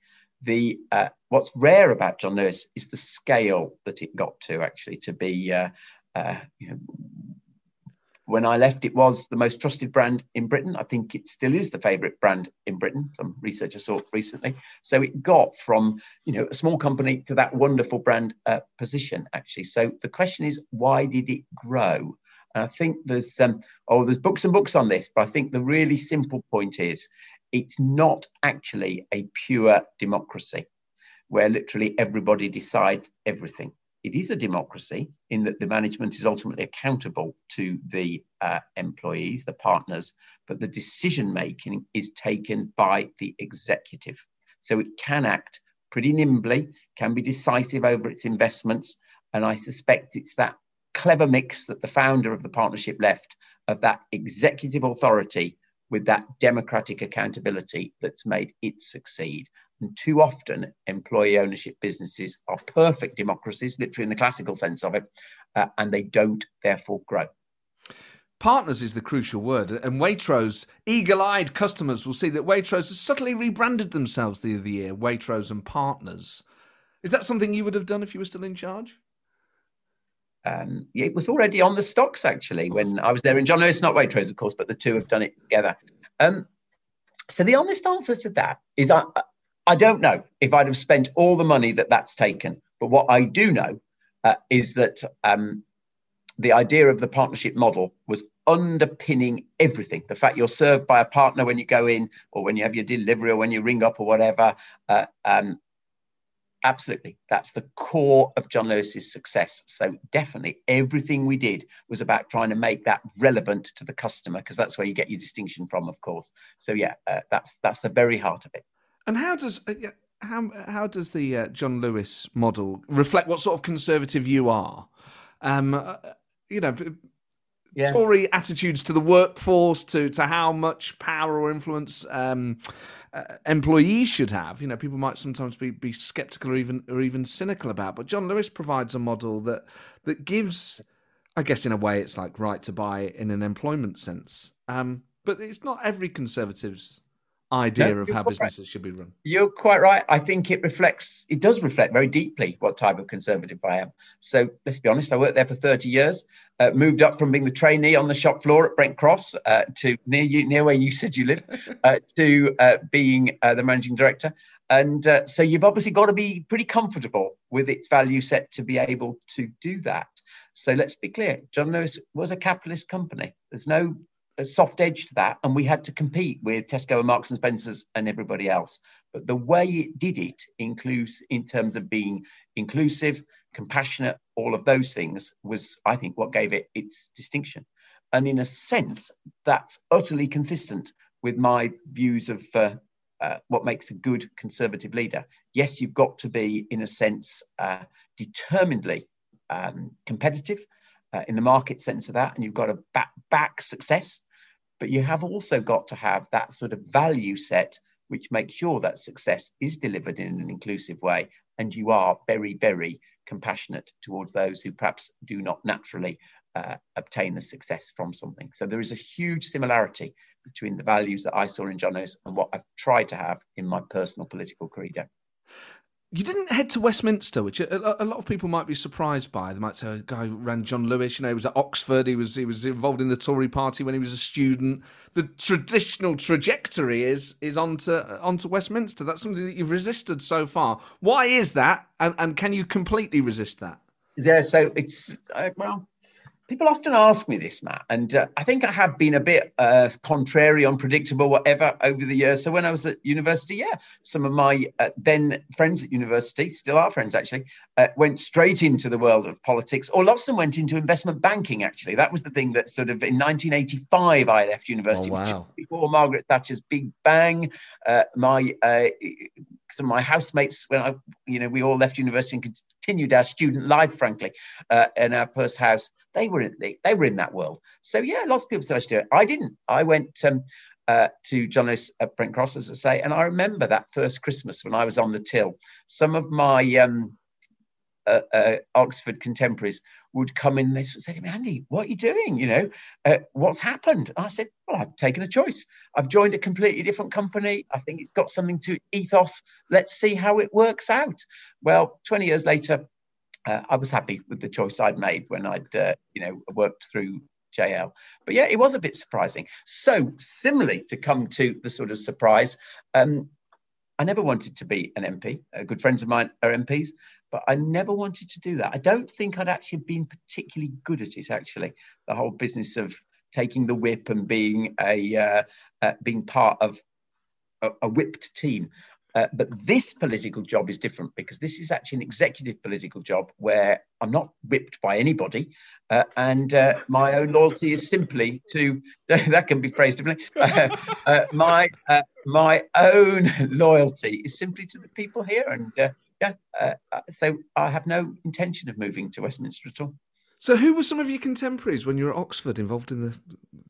the uh, what's rare about John Lewis is the scale that it got to actually to be uh, uh, you know, when I left, it was the most trusted brand in Britain. I think it still is the favourite brand in Britain. Some research I saw recently. So it got from you know a small company to that wonderful brand uh, position actually. So the question is, why did it grow? And I think there's um, oh there's books and books on this, but I think the really simple point is it's not actually a pure democracy where literally everybody decides everything. It is a democracy in that the management is ultimately accountable to the uh, employees, the partners, but the decision making is taken by the executive. So it can act pretty nimbly, can be decisive over its investments. And I suspect it's that clever mix that the founder of the partnership left of that executive authority with that democratic accountability that's made it succeed. And too often, employee ownership businesses are perfect democracies, literally in the classical sense of it, uh, and they don't therefore grow. Partners is the crucial word, and Waitrose eagle eyed customers will see that Waitrose has subtly rebranded themselves the other year Waitrose and Partners. Is that something you would have done if you were still in charge? Um, it was already on the stocks actually when I was there. And John Lewis, not Waitrose, of course, but the two have done it together. Um, so the honest answer to that is I, I don't know if I'd have spent all the money that that's taken. But what I do know uh, is that um, the idea of the partnership model was underpinning everything. The fact you're served by a partner when you go in, or when you have your delivery, or when you ring up, or whatever. Uh, um, absolutely, that's the core of John Lewis's success. So definitely, everything we did was about trying to make that relevant to the customer, because that's where you get your distinction from, of course. So yeah, uh, that's that's the very heart of it. And how does uh, how how does the uh, John Lewis model reflect what sort of conservative you are? Um, uh, you know, yeah. Tory attitudes to the workforce, to to how much power or influence um, uh, employees should have. You know, people might sometimes be, be skeptical or even or even cynical about. But John Lewis provides a model that that gives, I guess, in a way, it's like right to buy in an employment sense. Um, but it's not every conservative's idea no, of how businesses right. should be run. You're quite right. I think it reflects, it does reflect very deeply what type of conservative I am. So let's be honest, I worked there for 30 years, uh, moved up from being the trainee on the shop floor at Brent Cross uh, to near you, near where you said you live, uh, to uh, being uh, the managing director. And uh, so you've obviously got to be pretty comfortable with its value set to be able to do that. So let's be clear, John Lewis was a capitalist company. There's no a soft edge to that, and we had to compete with Tesco and Marks and Spencers and everybody else. But the way it did it, includes in terms of being inclusive, compassionate, all of those things, was I think what gave it its distinction. And in a sense, that's utterly consistent with my views of uh, uh, what makes a good conservative leader. Yes, you've got to be, in a sense, uh, determinedly um, competitive. Uh, in the market sense of that, and you've got to back, back success but you have also got to have that sort of value set which makes sure that success is delivered in an inclusive way and you are very very compassionate towards those who perhaps do not naturally uh, obtain the success from something. So there is a huge similarity between the values that i saw in john Lewis and what i've tried to have in my personal political credo you didn't head to Westminster, which a, a, lot of people might be surprised by. They might say, "A guy ran John Lewis. You know, he was at Oxford. He was he was involved in the Tory Party when he was a student." The traditional trajectory is is onto onto Westminster. That's something that you've resisted so far. Why is that? And and can you completely resist that? Yeah, so it's uh, well, People often ask me this, Matt, and uh, I think I have been a bit uh, contrary, unpredictable, whatever, over the years. So when I was at university, yeah, some of my uh, then friends at university, still are friends actually, uh, went straight into the world of politics, or lots of them went into investment banking. Actually, that was the thing that sort of in 1985 I left university, oh, wow. before Margaret Thatcher's Big Bang. Uh, my uh, some of my housemates when I, you know, we all left university and continued our student life, frankly, uh, in our first house. They were in they, they were in that world. So yeah, lots of people said I should do it. I didn't. I went um, uh, to John Lewis at Brent Cross, as I say, and I remember that first Christmas when I was on the till. Some of my um, uh, uh, Oxford contemporaries would come in. They would say to me, Andy, what are you doing? You know, uh, what's happened? And I said, well, I've taken a choice. I've joined a completely different company. I think it's got something to ethos. Let's see how it works out. Well, 20 years later, uh, I was happy with the choice I'd made when I'd, uh, you know, worked through JL. But yeah, it was a bit surprising. So, similarly, to come to the sort of surprise, um, I never wanted to be an MP. Uh, good friends of mine are MPs, but I never wanted to do that. I don't think I'd actually been particularly good at it. Actually, the whole business of taking the whip and being a uh, uh, being part of a, a whipped team. Uh, but this political job is different because this is actually an executive political job where I'm not whipped by anybody, uh, and uh, my own loyalty is simply to that can be phrased differently. Uh, uh, my uh, my own loyalty is simply to the people here, and yeah, so I have no intention of moving to Westminster at all. So, who were some of your contemporaries when you were at Oxford, involved in the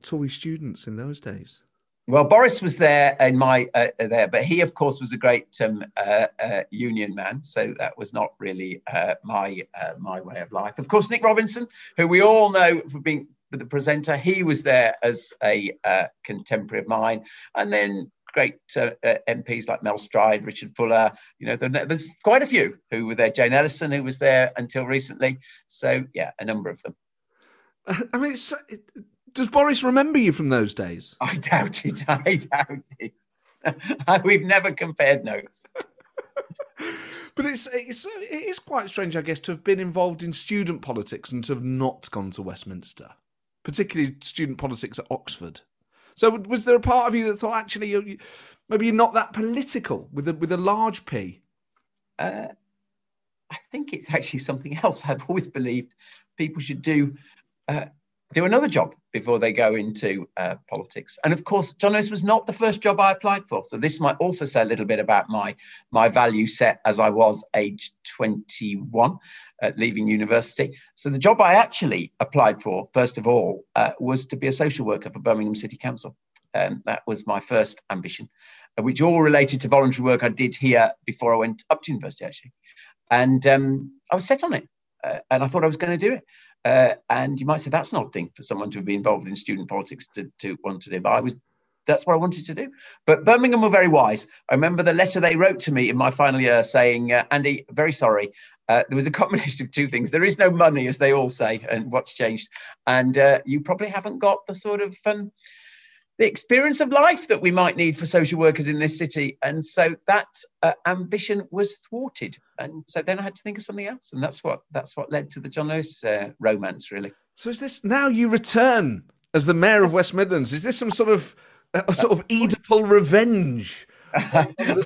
Tory students in those days? Well, Boris was there in my uh, there, but he, of course, was a great um, uh, uh, union man. So that was not really uh, my uh, my way of life. Of course, Nick Robinson, who we all know for being the presenter, he was there as a uh, contemporary of mine, and then great uh, uh, MPs like Mel Stride, Richard Fuller. You know, there's quite a few who were there. Jane Ellison, who was there until recently. So yeah, a number of them. I mean, it's, it, does Boris remember you from those days? I doubt it. I doubt it. We've never compared notes. But it's, it's it is quite strange, I guess, to have been involved in student politics and to have not gone to Westminster, particularly student politics at Oxford. So, was there a part of you that thought actually you, maybe you're not that political with a with a large P? Uh, I think it's actually something else. I've always believed people should do uh, do another job before they go into uh, politics. And of course, John Lewis was not the first job I applied for. So this might also say a little bit about my my value set as I was age 21, uh, leaving university. So the job I actually applied for, first of all, uh, was to be a social worker for Birmingham City Council. Um, that was my first ambition, uh, which all related to voluntary work I did here before I went up to university, actually. And um, I was set on it, uh, and I thought I was going to do it. Uh, and you might say that's an odd thing for someone to be involved in student politics to, to want to do. But I was that's what I wanted to do. But Birmingham were very wise. I remember the letter they wrote to me in my final year saying, uh, Andy, very sorry. Uh, there was a combination of two things. There is no money, as they all say, and what's changed. And uh, you probably haven't got the sort of um, the experience of life that we might need for social workers in this city. And so that uh, ambition was thwarted. And so then I had to think of something else, and that's what that's what led to the John Lewis uh, romance, really. So is this now you return as the mayor of West Midlands? Is this some sort of a sort of Oedipal revenge?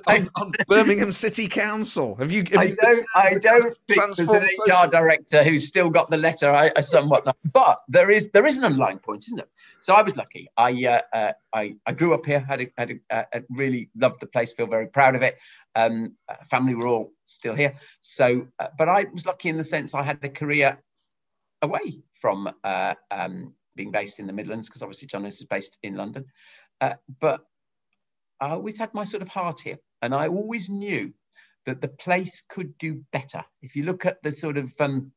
on, on, Birmingham City Council. Have you? Have I you don't. I don't think there's an HR director who's still got the letter. I, I somewhat, know. but there is there is an underlying point, isn't it? So I was lucky. I uh, uh, I, I grew up here. Had a, had a, uh, really loved the place. Feel very proud of it. Um, uh, family were all still here. So, uh, but I was lucky in the sense I had a career away from uh, um, being based in the Midlands because obviously John Lewis is based in London. But I always had my sort of heart here, and I always knew that the place could do better. If you look at the sort of um,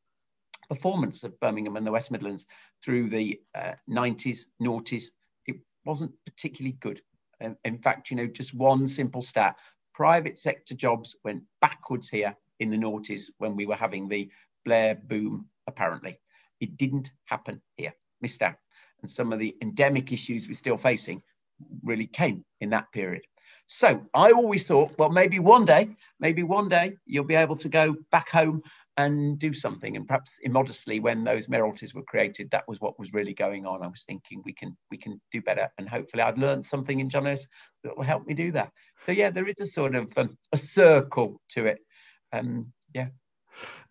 performance of Birmingham and the West Midlands through the uh, 90s, noughties, it wasn't particularly good. Um, in fact, you know, just one simple stat private sector jobs went backwards here in the noughties when we were having the Blair boom, apparently. It didn't happen here, missed out. And some of the endemic issues we're still facing really came in that period. So I always thought, well, maybe one day, maybe one day you'll be able to go back home and do something. And perhaps immodestly, when those mayoralties were created, that was what was really going on. I was thinking we can we can do better, and hopefully, I've learned something in John Lewis that will help me do that. So yeah, there is a sort of um, a circle to it. Um, yeah.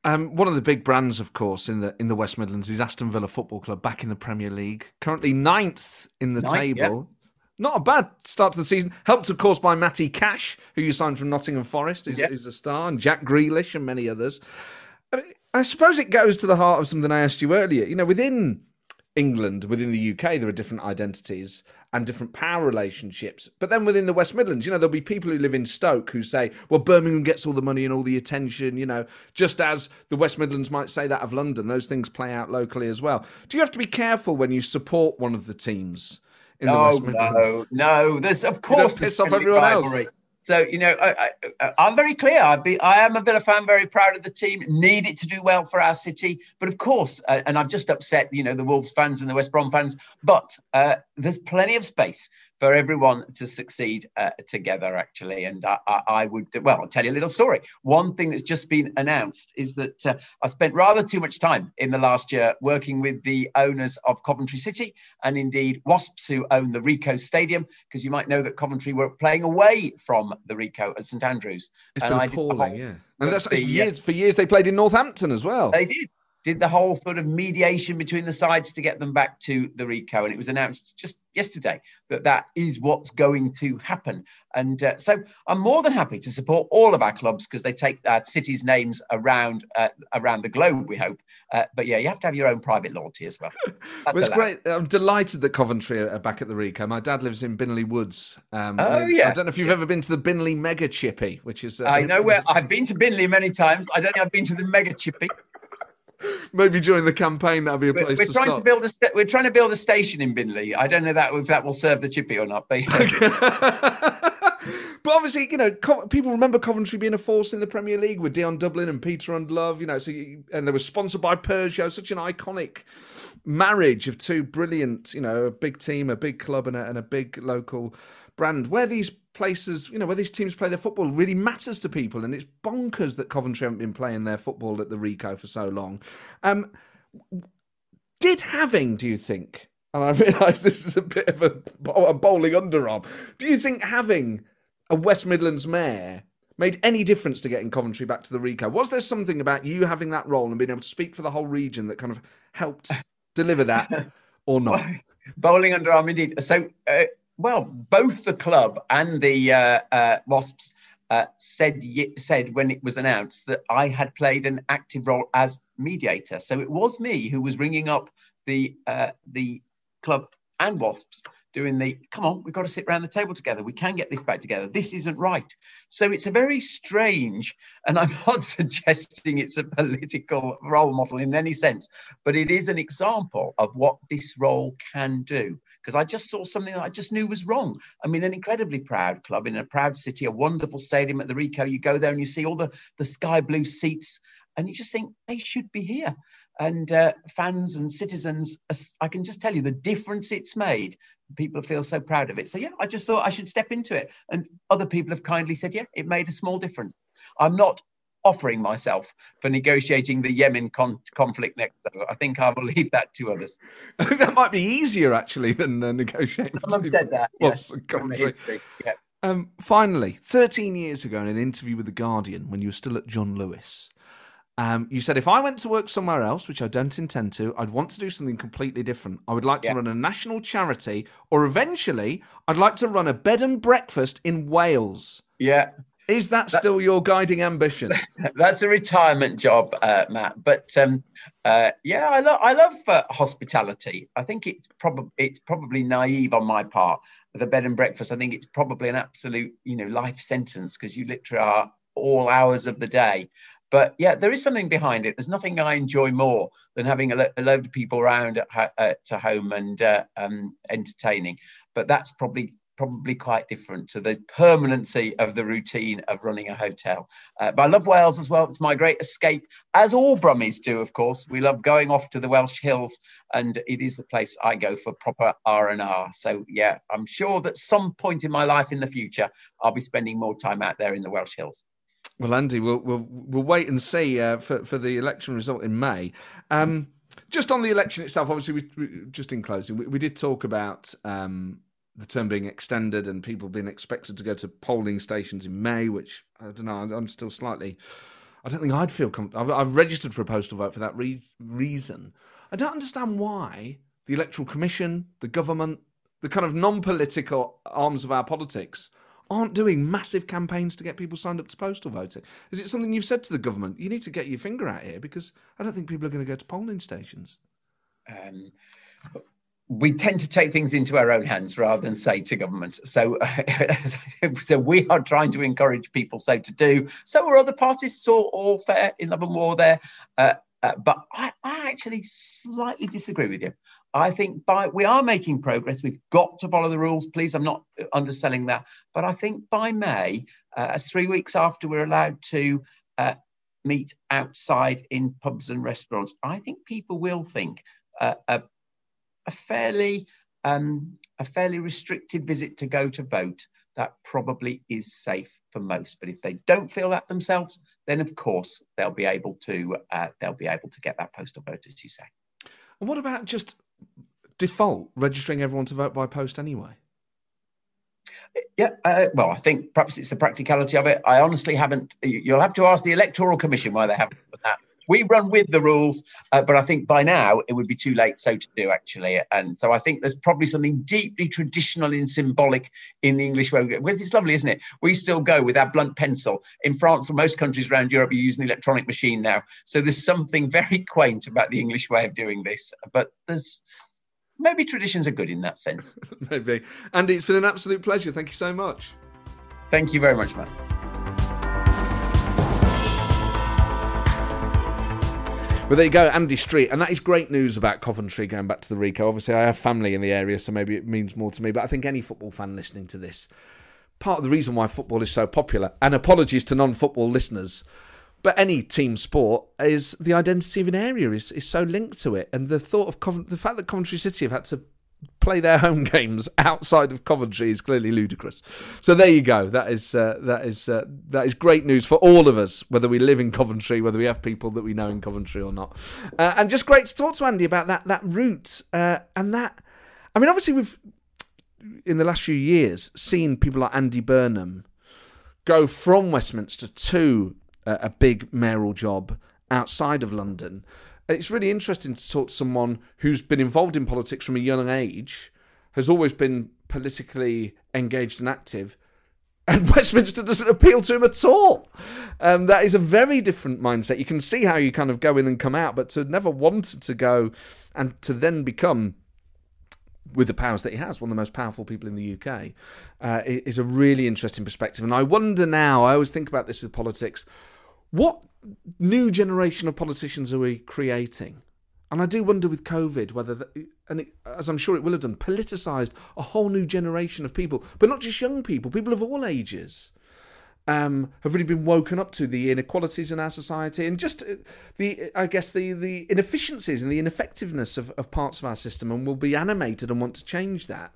Um, one of the big brands, of course, in the in the West Midlands is Aston Villa Football Club, back in the Premier League, currently ninth in the ninth, table. Yeah. Not a bad start to the season. Helped, of course, by Matty Cash, who you signed from Nottingham Forest, who's, who's a star, and Jack Grealish and many others. I, mean, I suppose it goes to the heart of something I asked you earlier. You know, within England, within the UK, there are different identities and different power relationships. But then within the West Midlands, you know, there'll be people who live in Stoke who say, well, Birmingham gets all the money and all the attention, you know, just as the West Midlands might say that of London. Those things play out locally as well. Do you have to be careful when you support one of the teams? In the West Midlands? no, no. There's, of course, piss off everyone rivalry. else. So you know, I, am very clear. I, be, I am a Villa fan, very proud of the team. Need it to do well for our city, but of course, uh, and I've just upset you know the Wolves fans and the West Brom fans. But uh, there's plenty of space for everyone to succeed uh, together, actually. And I, I, I, would, well, I'll tell you a little story. One thing that's just been announced is that uh, I spent rather too much time in the last year working with the owners of Coventry City and indeed Wasps, who own the Ricoh Stadium, because you might know that Coventry were playing away from the Ricoh at St Andrews. It's and been appalling, yeah. And that's the, years, for years they played in Northampton as well. They did did the whole sort of mediation between the sides to get them back to the Ricoh. And it was announced just yesterday that that is what's going to happen. And uh, so I'm more than happy to support all of our clubs because they take uh, cities' names around uh, around the globe, we hope. Uh, but yeah, you have to have your own private loyalty as well. well it's great. I'm delighted that Coventry are back at the Ricoh. My dad lives in Binley Woods. Um, oh, yeah. I don't know if you've ever been to the Binley Mega Chippy, which is. Uh, I know where I've been to Binley many times. I don't think I've been to the Mega Chippy. Maybe during the campaign that'll be a place we're, to trying start. To build a st- we're trying to build a station in Binley. I don't know that if that will serve the chippy or not. But, but obviously, you know, Co- people remember Coventry being a force in the Premier League with Dion Dublin and Peter Ndlovu. You know, so you, and they were sponsored by Peugeot. Such an iconic marriage of two brilliant, you know, a big team, a big club, and a, and a big local brand, where these places, you know, where these teams play their football really matters to people, and it's bonkers that Coventry haven't been playing their football at the Ricoh for so long. Um, did having, do you think? And I realise this is a bit of a, a bowling underarm. Do you think having a West Midlands mayor made any difference to getting Coventry back to the Ricoh? Was there something about you having that role and being able to speak for the whole region that kind of helped deliver that, or not? Bowling underarm, indeed. So, uh, well, both the club and the uh, uh, Wasps uh, said said when it was announced that I had played an active role as mediator. So it was me who was ringing up the uh, the club and Wasps doing the come on, we've got to sit around the table together. We can get this back together. This isn't right. So it's a very strange, and I'm not suggesting it's a political role model in any sense, but it is an example of what this role can do. Because I just saw something that I just knew was wrong. I mean, an incredibly proud club in a proud city, a wonderful stadium at the Ricoh. You go there and you see all the, the sky blue seats, and you just think they should be here and uh, fans and citizens, I can just tell you the difference it's made. People feel so proud of it. So, yeah, I just thought I should step into it. And other people have kindly said, yeah, it made a small difference. I'm not offering myself for negotiating the Yemen con- conflict next. I think I will leave that to others. that might be easier, actually, than uh, negotiating. Someone said that. Yes. Yeah. Um, finally, 13 years ago in an interview with The Guardian, when you were still at John Lewis, um, you said if I went to work somewhere else, which I don't intend to, I'd want to do something completely different. I would like to yeah. run a national charity, or eventually, I'd like to run a bed and breakfast in Wales. Yeah. Is that, that still your guiding ambition? That's a retirement job, uh, Matt. But um, uh, yeah, I love I love uh, hospitality. I think it's probably it's probably naive on my part. The bed and breakfast, I think it's probably an absolute you know life sentence because you literally are all hours of the day. But yeah, there is something behind it. There's nothing I enjoy more than having a, lo- a load of people around at, at home and uh, um, entertaining. But that's probably probably quite different to the permanency of the routine of running a hotel. Uh, but I love Wales as well. It's my great escape, as all Brummies do, of course. We love going off to the Welsh hills, and it is the place I go for proper R and R. So yeah, I'm sure that some point in my life in the future, I'll be spending more time out there in the Welsh hills. Well, Andy, we'll we'll, we'll wait and see uh, for for the election result in May. Um, just on the election itself, obviously, we, we just in closing, we, we did talk about um, the term being extended and people being expected to go to polling stations in May, which I don't know. I'm still slightly. I don't think I'd feel. Com- I've, I've, registered for a postal vote for that re- reason. I don't understand why the electoral commission, the government, the kind of non-political arms of our politics aren't doing massive campaigns to get people signed up to postal voting? Is it something you've said to the government? You need to get your finger out here because I don't think people are going to go to polling stations. Um, we tend to take things into our own hands rather than say to government. So, so we are trying to encourage people so to do. So are other parties. It's all, fair in love and war there. Uh, uh, but I, I, actually slightly disagree with you. I think by we are making progress. We've got to follow the rules, please. I'm not underselling that, but I think by May, uh, as three weeks after we're allowed to uh, meet outside in pubs and restaurants, I think people will think uh, a, fairly um, a fairly restricted visit to go to vote that probably is safe for most. But if they don't feel that themselves, then of course they'll be able to uh, they'll be able to get that postal vote, as you say. And what about just default registering everyone to vote by post anyway? Yeah, uh, well, I think perhaps it's the practicality of it. I honestly haven't. You'll have to ask the Electoral Commission why they haven't done that we run with the rules, uh, but I think by now it would be too late so to do actually. And so I think there's probably something deeply traditional and symbolic in the English way. Because it's lovely, isn't it? We still go with our blunt pencil. In France or most countries around Europe, you use an electronic machine now. So there's something very quaint about the English way of doing this. But there's maybe traditions are good in that sense. maybe. Andy, it's been an absolute pleasure. Thank you so much. Thank you very much, Matt. Well, there you go, Andy Street. And that is great news about Coventry going back to the Ricoh. Obviously, I have family in the area, so maybe it means more to me. But I think any football fan listening to this, part of the reason why football is so popular, and apologies to non football listeners, but any team sport is the identity of an area is, is so linked to it. And the thought of Covent- the fact that Coventry City have had to play their home games outside of Coventry is clearly ludicrous. So there you go. That is uh, that is uh, that is great news for all of us, whether we live in Coventry, whether we have people that we know in Coventry or not. Uh, and just great to talk to Andy about that that route uh, and that. I mean, obviously we've in the last few years seen people like Andy Burnham go from Westminster to a big mayoral job outside of London. It's really interesting to talk to someone who's been involved in politics from a young age, has always been politically engaged and active, and Westminster doesn't appeal to him at all. Um, that is a very different mindset. You can see how you kind of go in and come out, but to never wanted to go and to then become with the powers that he has, one of the most powerful people in the UK, uh, is a really interesting perspective. And I wonder now, I always think about this with politics, what new generation of politicians are we creating? And I do wonder with COVID whether, the, and it, as I'm sure it will have done, politicised a whole new generation of people, but not just young people, people of all ages. Um, have really been woken up to the inequalities in our society and just uh, the, I guess, the, the inefficiencies and the ineffectiveness of, of parts of our system, and will be animated and want to change that.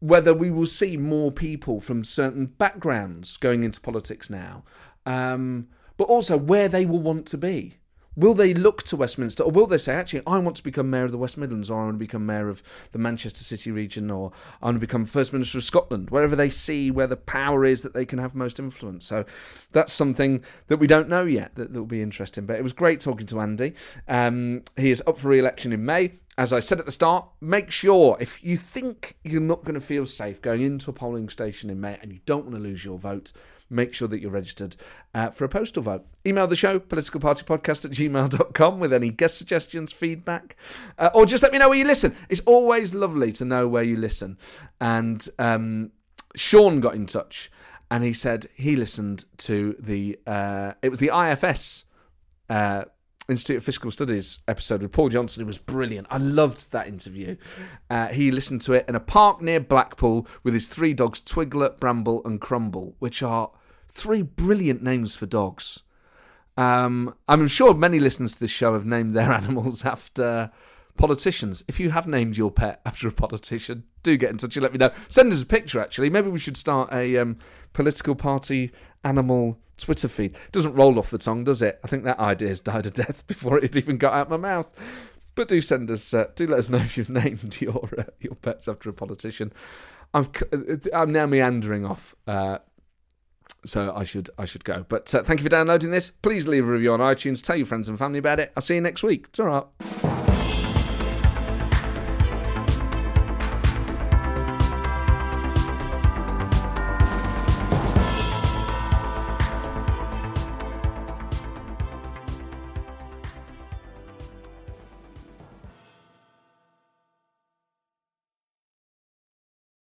Whether we will see more people from certain backgrounds going into politics now, um, but also where they will want to be. Will they look to Westminster, or will they say, actually, I want to become mayor of the West Midlands, or I want to become mayor of the Manchester City region, or I want to become First Minister of Scotland, wherever they see where the power is that they can have most influence. So that's something that we don't know yet that will be interesting. But it was great talking to Andy. Um, he is up for re election in May. As I said at the start, make sure if you think you're not going to feel safe going into a polling station in May and you don't want to lose your vote, make sure that you're registered uh, for a postal vote. Email the show, politicalpartypodcast at gmail.com, with any guest suggestions, feedback, uh, or just let me know where you listen. It's always lovely to know where you listen. And um, Sean got in touch and he said he listened to the, uh, it was the IFS. Uh, Institute of Fiscal Studies episode with Paul Johnson. It was brilliant. I loved that interview. Uh, he listened to it in a park near Blackpool with his three dogs, Twiglet, Bramble, and Crumble, which are Three brilliant names for dogs. Um, I'm sure many listeners to this show have named their animals after politicians. If you have named your pet after a politician, do get in touch and let me know. Send us a picture, actually. Maybe we should start a um, political party animal Twitter feed. Doesn't roll off the tongue, does it? I think that idea has died a death before it even got out of my mouth. But do send us, uh, do let us know if you've named your uh, your pets after a politician. I'm I'm now meandering off. Uh, so I should I should go. But uh, thank you for downloading this. Please leave a review on iTunes. Tell your friends and family about it. I'll see you next week. Ta